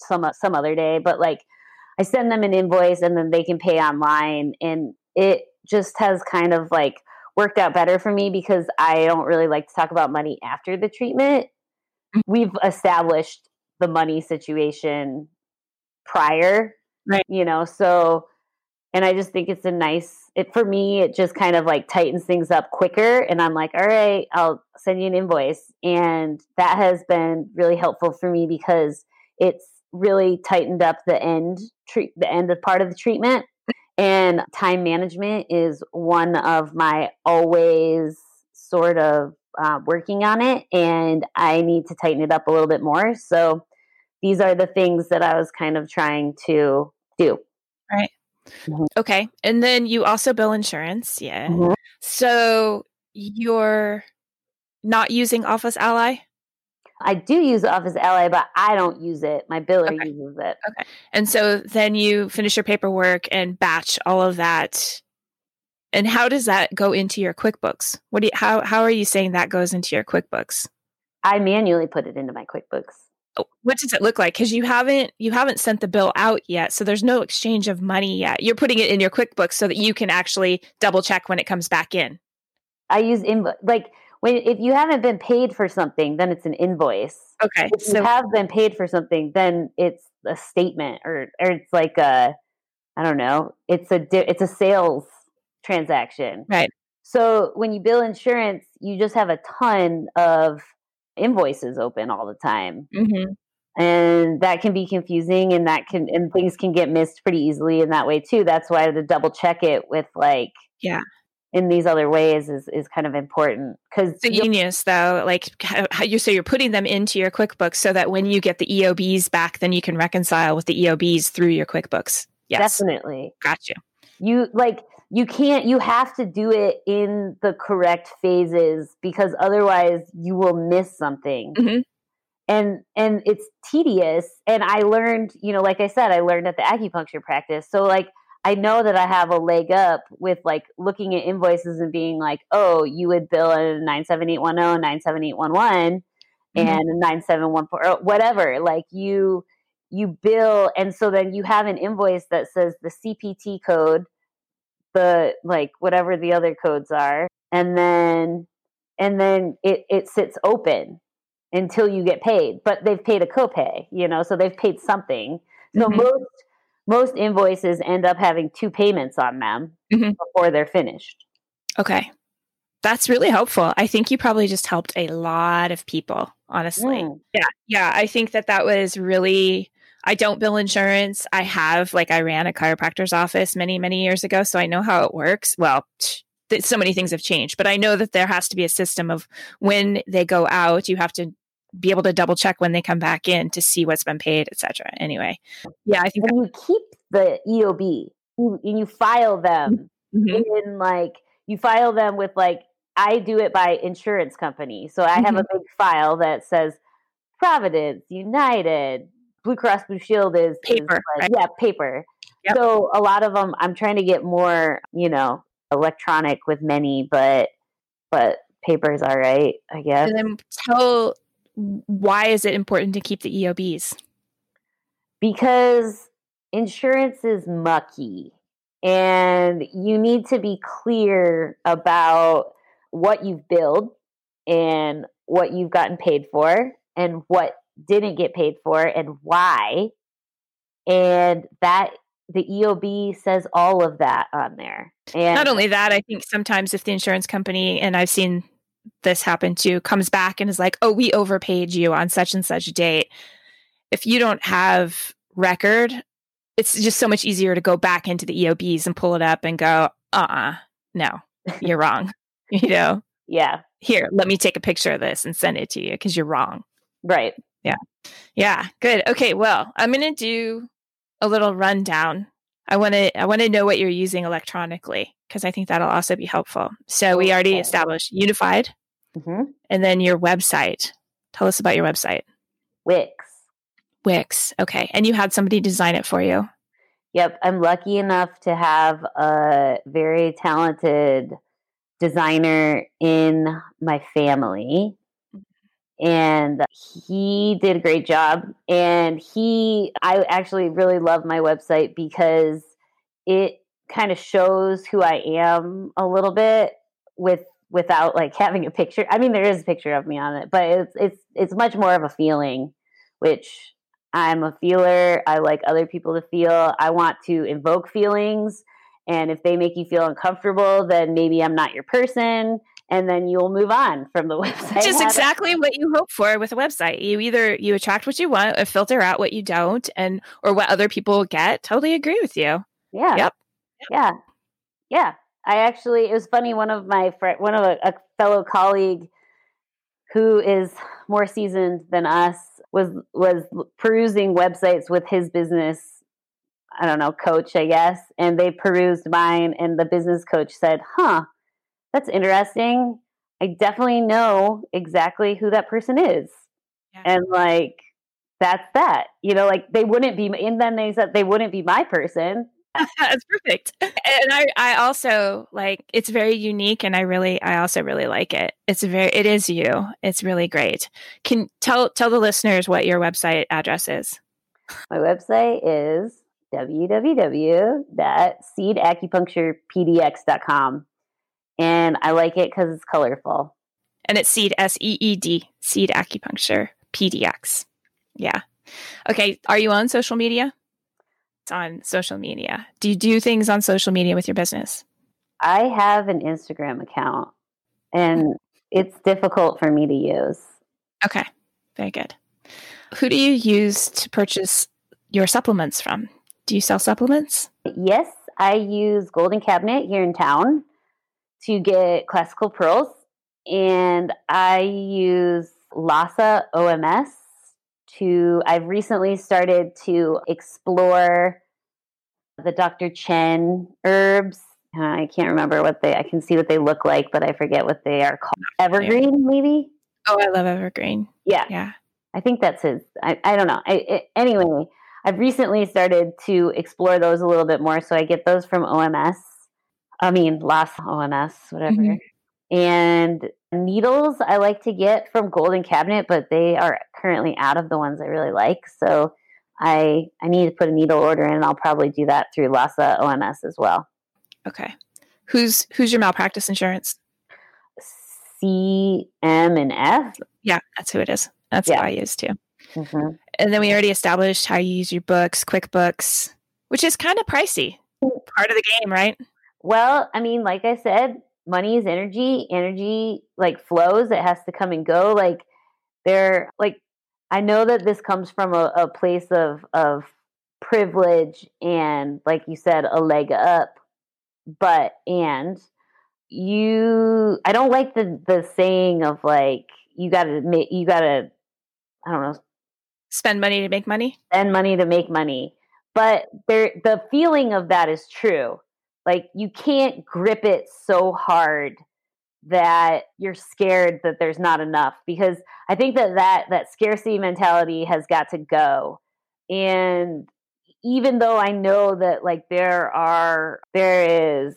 Speaker 2: some some other day, but like I send them an invoice and then they can pay online and it just has kind of like worked out better for me because I don't really like to talk about money after the treatment. Mm-hmm. We've established the money situation prior,
Speaker 1: right.
Speaker 2: you know, so and I just think it's a nice it for me it just kind of like tightens things up quicker and I'm like all right I'll send you an invoice and that has been really helpful for me because it's really tightened up the end treat the end of part of the treatment and time management is one of my always sort of uh, working on it and I need to tighten it up a little bit more so these are the things that I was kind of trying to do
Speaker 1: right Mm-hmm. Okay. And then you also bill insurance. Yeah. Mm-hmm. So you're not using Office Ally?
Speaker 2: I do use Office Ally, but I don't use it. My biller okay. uses it.
Speaker 1: Okay. And so then you finish your paperwork and batch all of that. And how does that go into your QuickBooks? What do you, how how are you saying that goes into your QuickBooks?
Speaker 2: I manually put it into my QuickBooks Uh,
Speaker 1: what does it look like because you haven't you haven't sent the bill out yet so there's no exchange of money yet you're putting it in your quickbooks so that you can actually double check when it comes back in
Speaker 2: i use invoice like when if you haven't been paid for something then it's an invoice
Speaker 1: okay
Speaker 2: if so- you have been paid for something then it's a statement or or it's like a I don't know. It's a it's a sales transaction.
Speaker 1: Right.
Speaker 2: So when you bill insurance, you just have a ton of invoices open all the time.
Speaker 1: Mm-hmm.
Speaker 2: And that can be confusing and that can and things can get missed pretty easily in that way too. That's why to double check it with like
Speaker 1: yeah
Speaker 2: in these other ways is is kind of important because
Speaker 1: the genius though like how you so you're putting them into your quickbooks so that when you get the eobs back then you can reconcile with the eobs through your quickbooks yes
Speaker 2: definitely
Speaker 1: got you
Speaker 2: you like you can't you have to do it in the correct phases because otherwise you will miss something
Speaker 1: mm-hmm.
Speaker 2: and and it's tedious and i learned you know like i said i learned at the acupuncture practice so like I know that I have a leg up with like looking at invoices and being like, oh, you would bill a 97810, 97811 mm-hmm. and a 9714 or whatever. Like you you bill and so then you have an invoice that says the CPT code, the like whatever the other codes are, and then and then it, it sits open until you get paid. But they've paid a copay, you know, so they've paid something. So mm-hmm. most most invoices end up having two payments on them mm-hmm. before they're finished.
Speaker 1: Okay. That's really helpful. I think you probably just helped a lot of people, honestly. Mm. Yeah. Yeah. I think that that was really, I don't bill insurance. I have, like, I ran a chiropractor's office many, many years ago. So I know how it works. Well, so many things have changed, but I know that there has to be a system of when they go out, you have to be able to double check when they come back in to see what's been paid, etc. Anyway, yeah, I think
Speaker 2: and you keep the EOB you, and you file them mm-hmm. in like you file them with like I do it by insurance company, so I have mm-hmm. a big file that says Providence, United, Blue Cross Blue Shield is
Speaker 1: paper,
Speaker 2: is
Speaker 1: like,
Speaker 2: right? yeah, paper. Yep. So a lot of them, I'm trying to get more, you know, electronic with many, but but paper is all right, I guess.
Speaker 1: And then tell why is it important to keep the EOBs?
Speaker 2: Because insurance is mucky and you need to be clear about what you've billed and what you've gotten paid for and what didn't get paid for and why. And that the EOB says all of that on there. And
Speaker 1: not only that, I think sometimes if the insurance company, and I've seen this happen too, comes back and is like, oh, we overpaid you on such and such date. If you don't have record, it's just so much easier to go back into the EOBs and pull it up and go, uh uh no, you're wrong. you know?
Speaker 2: Yeah.
Speaker 1: Here, let me take a picture of this and send it to you because you're wrong.
Speaker 2: Right.
Speaker 1: Yeah. Yeah. Good. Okay. Well, I'm going to do a little rundown. I want to I want to know what you're using electronically because I think that'll also be helpful. So we already established Unified, mm-hmm. and then your website. Tell us about your website.
Speaker 2: Wix.
Speaker 1: Wix. Okay, and you had somebody design it for you.
Speaker 2: Yep, I'm lucky enough to have a very talented designer in my family and he did a great job. And he i actually really love my website because it kind of shows who i am a little bit with without like having a picture. I mean there is a picture of me on it but it's it's it's much more of a feeling which i'm a feeler. I like other people to feel. I want to invoke feelings and if they make you feel uncomfortable then maybe i'm not your person and then you'll move on from the website.
Speaker 1: Which is exactly what you hope for with a website. You either you attract what you want, or filter out what you don't, and or what other people get. Totally agree with you.
Speaker 2: Yeah.
Speaker 1: Yep.
Speaker 2: Yeah. Yeah. I actually it was funny. One of my friend, one of a, a fellow colleague who is more seasoned than us was was perusing websites with his business I don't know, coach, I guess. And they perused mine, and the business coach said, Huh, that's interesting. I definitely know exactly who that person is. Yeah. And like, that's that. You know, like they wouldn't be, and then they said they wouldn't be my person.
Speaker 1: that's perfect. And I, I also like it's very unique and I really I also really like it. It's very it is you. It's really great. Can tell tell the listeners what your website address is.
Speaker 2: My website is www.seedacupuncturepdx.com and I like it because it's colorful.
Speaker 1: And it's seed S E E D seed acupuncture PDX. Yeah. Okay. Are you on social media? It's on social media. Do you do things on social media with your business?
Speaker 2: I have an Instagram account and it's difficult for me to use.
Speaker 1: Okay. Very good. Who do you use to purchase your supplements from? Do you sell supplements?
Speaker 2: Yes, I use Golden Cabinet here in town to get classical pearls, and I use Lhasa OMS to. I've recently started to explore the Dr. Chen herbs. Uh, I can't remember what they. I can see what they look like, but I forget what they are called. Evergreen, maybe.
Speaker 1: Oh, I love Evergreen.
Speaker 2: Yeah,
Speaker 1: Yeah.
Speaker 2: I think that's his. I, I don't know. I, it, anyway, I've recently started to explore those a little bit more. So I get those from OMS. I mean, Lhasa OMS, whatever.
Speaker 1: Mhm.
Speaker 2: And needles I like to get from Golden Cabinet, but they are currently out of the ones I really like. So I I need to put a needle order in, and I'll probably do that through Lhasa OMS as well.
Speaker 1: Okay. Who's who's your malpractice insurance?
Speaker 2: C, M, and F.
Speaker 1: Yeah, that's who it is. That's
Speaker 2: Yeah.
Speaker 1: what I use too.
Speaker 2: Mhm.
Speaker 1: And then we already established how you use your books, QuickBooks, which is kind of pricey. Part of the game, right?
Speaker 2: Well, I mean, like I said, money is energy. Energy like flows. It has to come and go. Like there, like I know that this comes from a, a place of of privilege and, like you said, a leg up. But and you, I don't like the the saying of like you got to make you got to, I don't know,
Speaker 1: Spend money to make money.
Speaker 2: spend money to make money. But there the feeling of that is true. Like you can't grip it so hard that you're scared that there's not enough because I think that that that scarcity mentality has got to go. And even though I know that like there are there is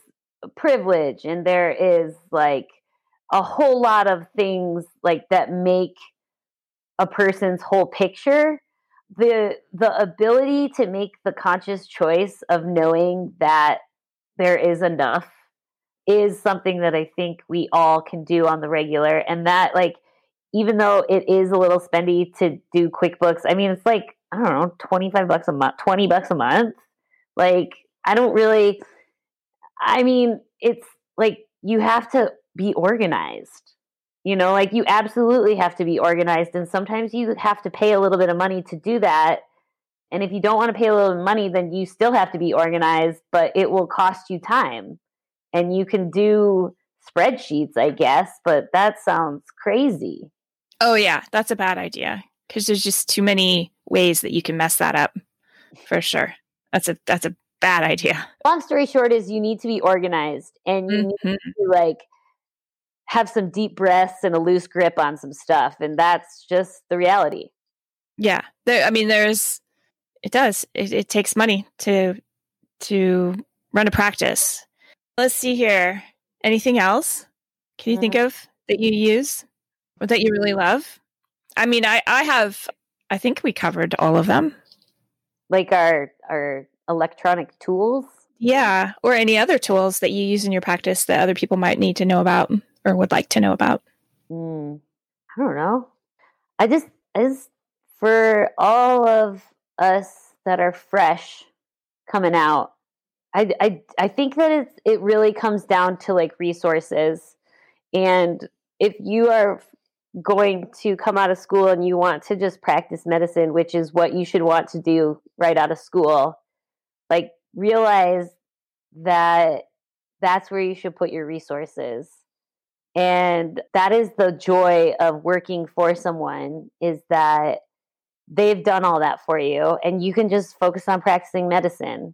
Speaker 2: privilege and there is like a whole lot of things like that make a person's whole picture the the ability to make the conscious choice of knowing that there is enough is something that I think we all can do on the regular. And that like even though it is a little spendy to do QuickBooks I mean it's like I don't know 25 bucks a month 20 bucks a month? Like I don't really I mean it's like you have to be organized you know, like you absolutely have to be organized, and sometimes you have to pay a little bit of money to do that. And if you don't want to pay a little money, then you still have to be organized, but it will cost you time. And you can do spreadsheets, I guess, but that sounds crazy.
Speaker 1: Oh yeah, that's a bad idea because there's just too many ways that you can mess that up. For sure, that's a that's a bad idea.
Speaker 2: Long story short is you need to be organized and you need
Speaker 1: Mhm.
Speaker 2: to like have some deep breaths and a loose grip on some stuff. And that's just the reality.
Speaker 1: Yeah, there. I mean, there's. It does. It, it takes money to to run a practice. Let's see here. Anything else? Can you think of that you use or that you really love? I mean, I I have. I think we covered all of them.
Speaker 2: Like our our electronic tools.
Speaker 1: Yeah, or any other tools that you use in your practice that other people might need to know about or would like to know about.
Speaker 2: Mm, I don't know. I just, I just, for all of us that are fresh coming out, I, I, I think that it's, it really comes down to like resources. And if you are going to come out of school and you want to just practice medicine, which is what you should want to do right out of school, like realize that that's where you should put your resources and that is the joy of working for someone is that they've done all that for you and you can just focus on practicing medicine.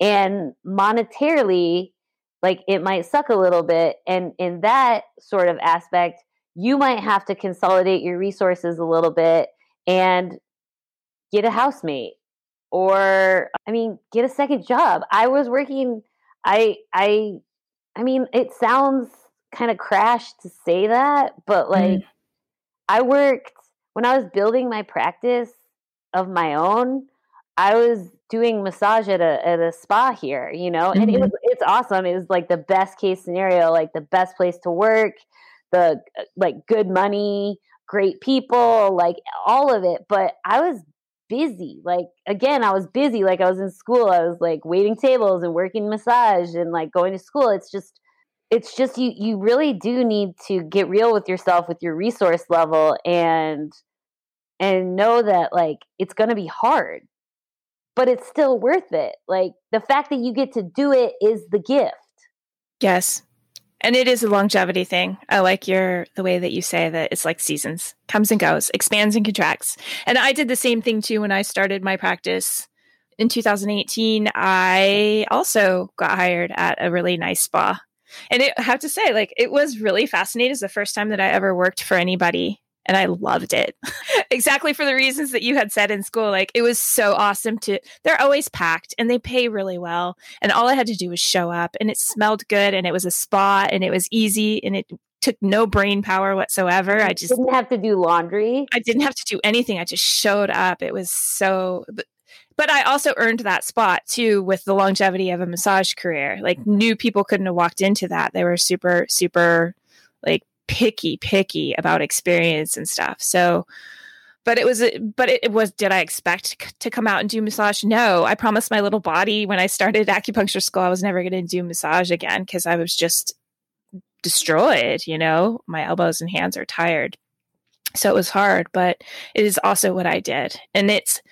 Speaker 2: And monetarily like it might suck a little bit and in that sort of aspect you might have to consolidate your resources a little bit and get a housemate or i mean get a second job. I was working i i i mean it sounds kind of crash to say that but mm-hmm. like i worked when i was building my practice of my own i was doing massage at a at a spa here you know and it
Speaker 1: Mhm.
Speaker 2: was it's awesome it was like the best case scenario like the best place to work the uh, like good money great people like all of it but i was busy. Like again, I was busy. Like I was in school. I was like waiting tables and working massage and like going to school. It's just it's just you you really do need to get real with yourself with your resource level and and know that like it's going to be hard but it's still worth it like the fact that you get to do it is the gift
Speaker 1: yes and it is a longevity thing i like your the way that you say that it's like seasons comes and goes expands and contracts and i did the same thing too when i started my practice in 2018 i also got hired at a really nice spa and it, I have to say, like, it was really fascinating. It's the first time that I ever worked for anybody and I loved it. exactly for the reasons that you had said in school. Like it was so awesome to they're always packed and they pay really well. And all I had to do was show up and it smelled good and it was a spa and it was easy and it took no brain power whatsoever. I just
Speaker 2: didn't have to do laundry.
Speaker 1: I didn't have to do anything. I just showed up. It was so but I also earned that spot too with the longevity of a massage career. Like new people couldn't have walked into that. They were super, super like picky, picky about experience and stuff. So, but it was, but it, was, did I expect to come out and do massage? No, I promised my little body when I started acupuncture school, I was never going to do massage again because I was just destroyed, you know, my elbows and hands are tired. So it was hard, but it is also what I did. And it's,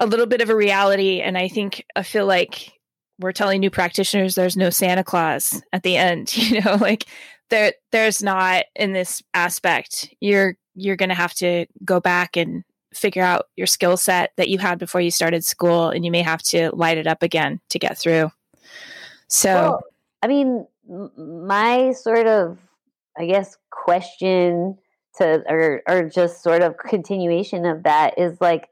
Speaker 1: a little bit of a reality. And I think I feel like we're telling new practitioners there's no Santa Claus at the end. You know, like there there's not in this aspect. You're you're gonna have to go back and figure out your skill set that you had before you started school and you may have to light it up again to get through. So well,
Speaker 2: I mean my sort of I guess question to or or just sort of continuation of that is like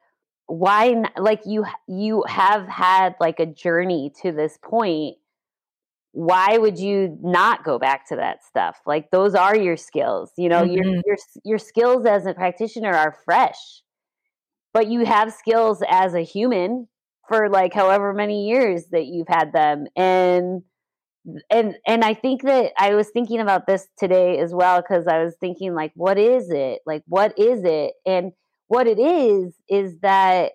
Speaker 2: why like you you have had like a journey to this point why would you not go back to that stuff? Like those are your skills you know mm-hmm. your your your skills as a practitioner are fresh but you have skills as a human for like however many years that you've had them and and and I think that I was thinking about this today as well cuz I was thinking like what is it? Like what is it? And what it is is that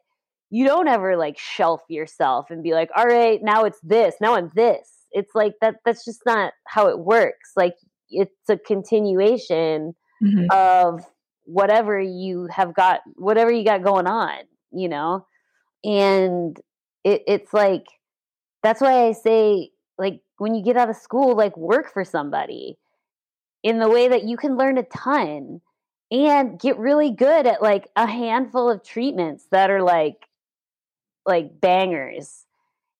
Speaker 2: you don't ever like shelf yourself and be like all right now it's this now i'm this it's like that that's just not how it works like it's a continuation mm-hmm. of whatever you have got whatever you got going on you know and it, it's like that's why i say like when you get out of school like work for somebody in the way that you can learn a ton and get really good at like a handful of treatments that are like like bangers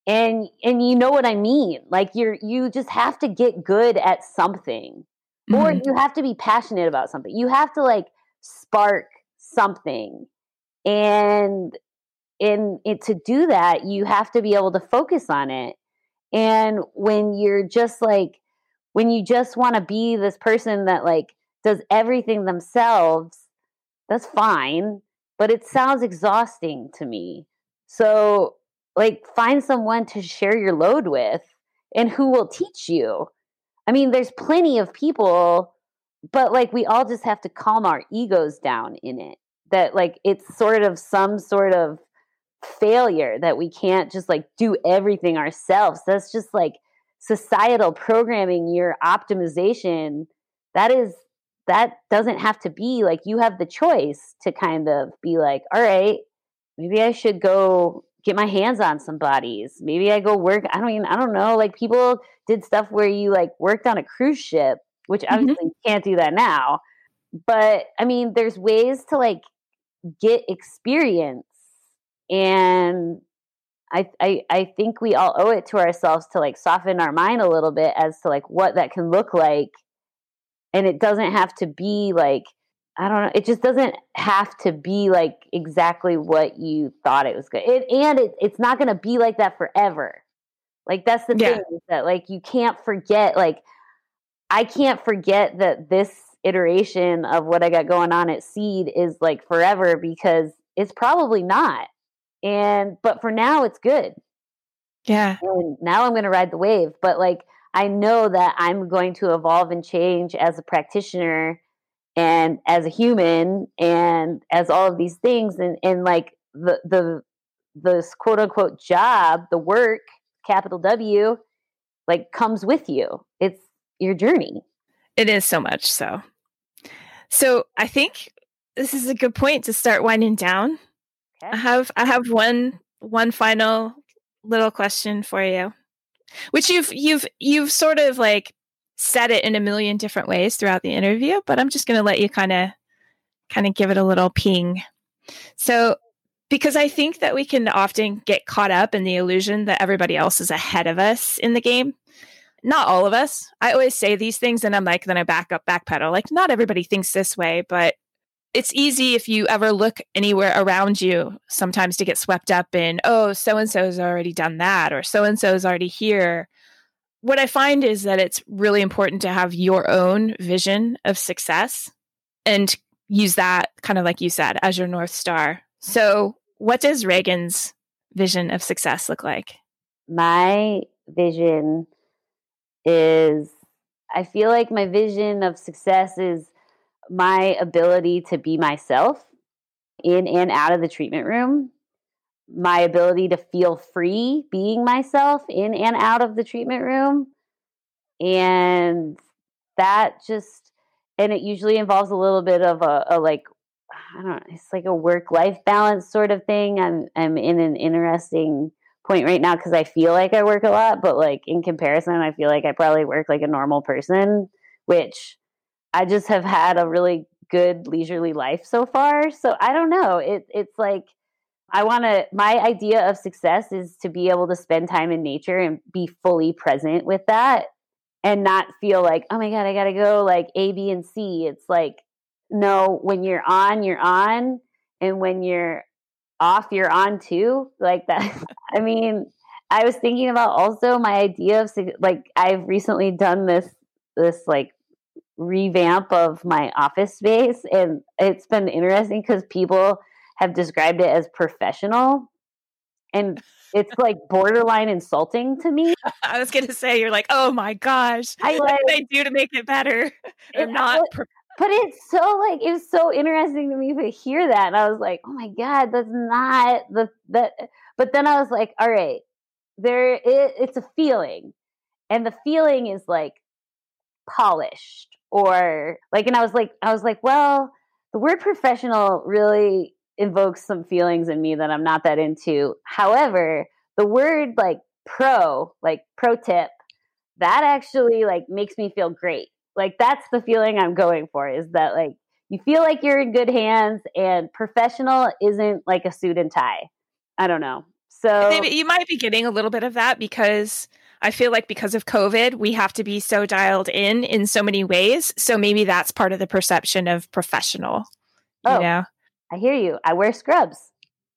Speaker 2: and and you know what i mean like you're you just have to get good at something mm-hmm. or you have to be passionate about something you have to like spark something and in it to do that you have to be able to focus on it and when you're just like when you just want to be this person that like does everything themselves, that's fine, but it sounds exhausting to me. So, like, find someone to share your load with and who will teach you. I mean, there's plenty of people, but like, we all just have to calm our egos down in it. That, like, it's sort of some sort of failure that we can't just like do everything ourselves. That's just like societal programming, your optimization. That is that doesn't have to be like you have the choice to kind of be like, all right, maybe I should go get my hands on some bodies. Maybe I go work. I don't even, I don't know. Like people did stuff where you like worked on a cruise ship, which mm-hmm. obviously mm-hmm. can't do that now. But I mean, there's ways to like get experience. And I, I, I think we all owe it to ourselves to like soften our mind a little bit as to like what that can look like and it doesn't have to be like I don't know. It just doesn't have to be like exactly what you thought it was good. It, and it, it's not going to be like that forever. Like that's the yeah. thing that like you can't forget. Like I can't forget that this iteration of what I got going on at Seed is like forever because it's probably not. And but for now, it's good.
Speaker 1: Yeah.
Speaker 2: And now I'm going to ride the wave. But like I know that I'm going to evolve and change as a practitioner and as a human and as all of these things and and like the the this quote unquote job, the work, capital W, like comes with you. It's your journey.
Speaker 1: It is so much so. So I think this is a good point to start winding down. Okay. I have I have one one final little question for you. Which you've you've you've sort of like said it in a million different ways throughout the interview, but I'm just going to let you kind of kind of give it a little ping. So, because I think that we can often get caught up in the illusion that everybody else is ahead of us in the game. Not all of us. I always say these things and I'm like, then I back up, backpedal. Like, not everybody thinks this way, but it's easy if you ever look anywhere around you sometimes to get swept up in, oh, so and so's already done that, or so and so's already here. What I find is that it's really important to have your own vision of success and use that kind of like you said as your north star. So, what does Reagan's vision of success look like?
Speaker 2: My vision is I feel like my vision of success is my ability to be myself in and out of the treatment room, my ability to feel free being myself in and out of the treatment room. And that just and it usually involves a little bit of a, a like I don't know, it's like a work life balance sort of thing. I'm I'm in an interesting point right now because I feel like I work a lot, but like in comparison, I feel like I probably work like a normal person, which I just have had a really good leisurely life so far. So I don't know. It it's like I want to my idea of success is to be able to spend time in nature and be fully present with that and not feel like, oh my God, I got to go like A, B, and C. It's like, no, when you're on, you're on. And when you're off, you're on too. Like that. I mean, I was thinking about also my idea of like, I've recently done this, this like revamp of my office space. And it's been interesting because people have described it as professional. And it's like borderline insulting to me.
Speaker 1: I was gonna say, you're like, oh my gosh, I like, what can I do to make it better? I'm not.
Speaker 2: But, but it's so like it was so interesting to me to hear that, and I was like, oh my god, that's not the that. But then I was like, all right, there, it, it's a feeling, and the feeling is like polished or like, and I was like, I was like, well, the word professional really invokes some feelings in me that I'm not that into. However, the word like pro, like pro tip, that actually like makes me feel great. Like that's the feeling I'm going for is that like you feel like you're in good hands and professional isn't like a suit and tie. I don't know. So
Speaker 1: you might be getting a little bit of that because I feel like because of COVID, we have to be so dialed in in so many ways. So maybe that's part of the perception of professional. You oh, know?
Speaker 2: I hear you. I wear scrubs.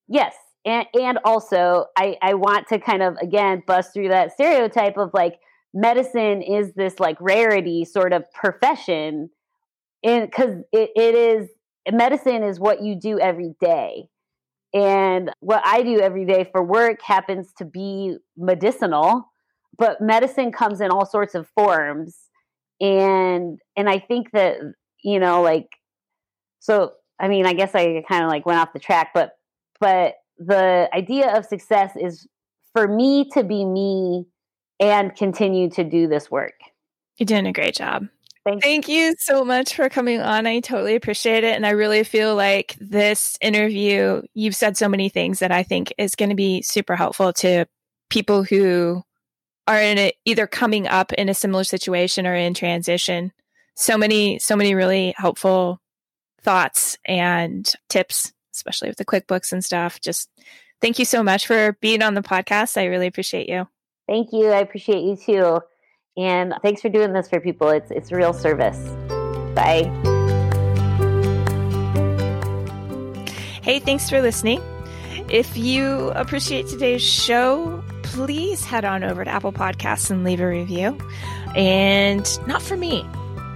Speaker 2: Yes. And and also I, I want to kind of again bust through that stereotype of like medicine is this like rarity sort of profession and because it, it is medicine is what you do every day and what i do every day for work happens to be medicinal but medicine comes in all sorts of forms and and i think that you know like so I mean, I guess I kind of like went off the track, but but the idea of success is for me to be me and continue to do this work.
Speaker 1: You're doing a great job. Thank, you. Thank you so much for coming on. I totally appreciate it. And I really feel like this interview, you've said so many things that I think is going to be super helpful to people who are in a, either coming up in a similar situation or in transition. So many, so many really helpful thoughts and tips, especially with the QuickBooks and stuff. Just thank you so much for being on the podcast. I really appreciate you.
Speaker 2: Thank you. I appreciate you too. And thanks for doing this for people. It's it's real service. Bye.
Speaker 1: Hey, thanks for listening. If you appreciate today's show, please head on over to Apple Podcasts and leave a review. And not for me.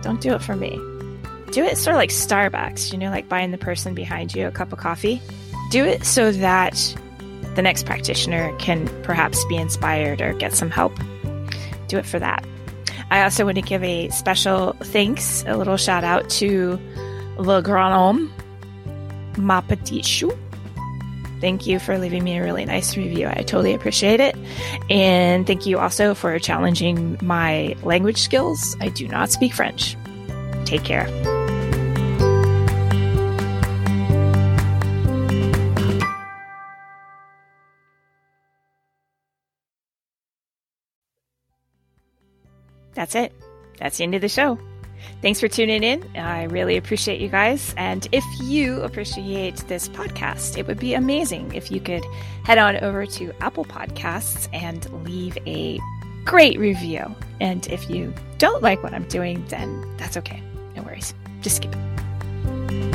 Speaker 1: Don't do it for me do it sort of like Starbucks, you know, like buying the person behind you a cup of coffee. Do it so that the next practitioner can perhaps be inspired or get some help. Do it for that. I also want to give a special thanks, a little shout out to Le Grand Homme, Ma Petite Chou, thank you for leaving me a really nice review. I totally appreciate it. And thank you also for challenging my language skills. I do not speak French. Take care. That's it. That's the end of the show. Thanks for tuning in. I really appreciate you guys. And if you appreciate this podcast, it would be amazing if you could head on over to Apple Podcasts and leave a great review. And if you don't like what I'm doing, then that's okay. No worries. Just skip it.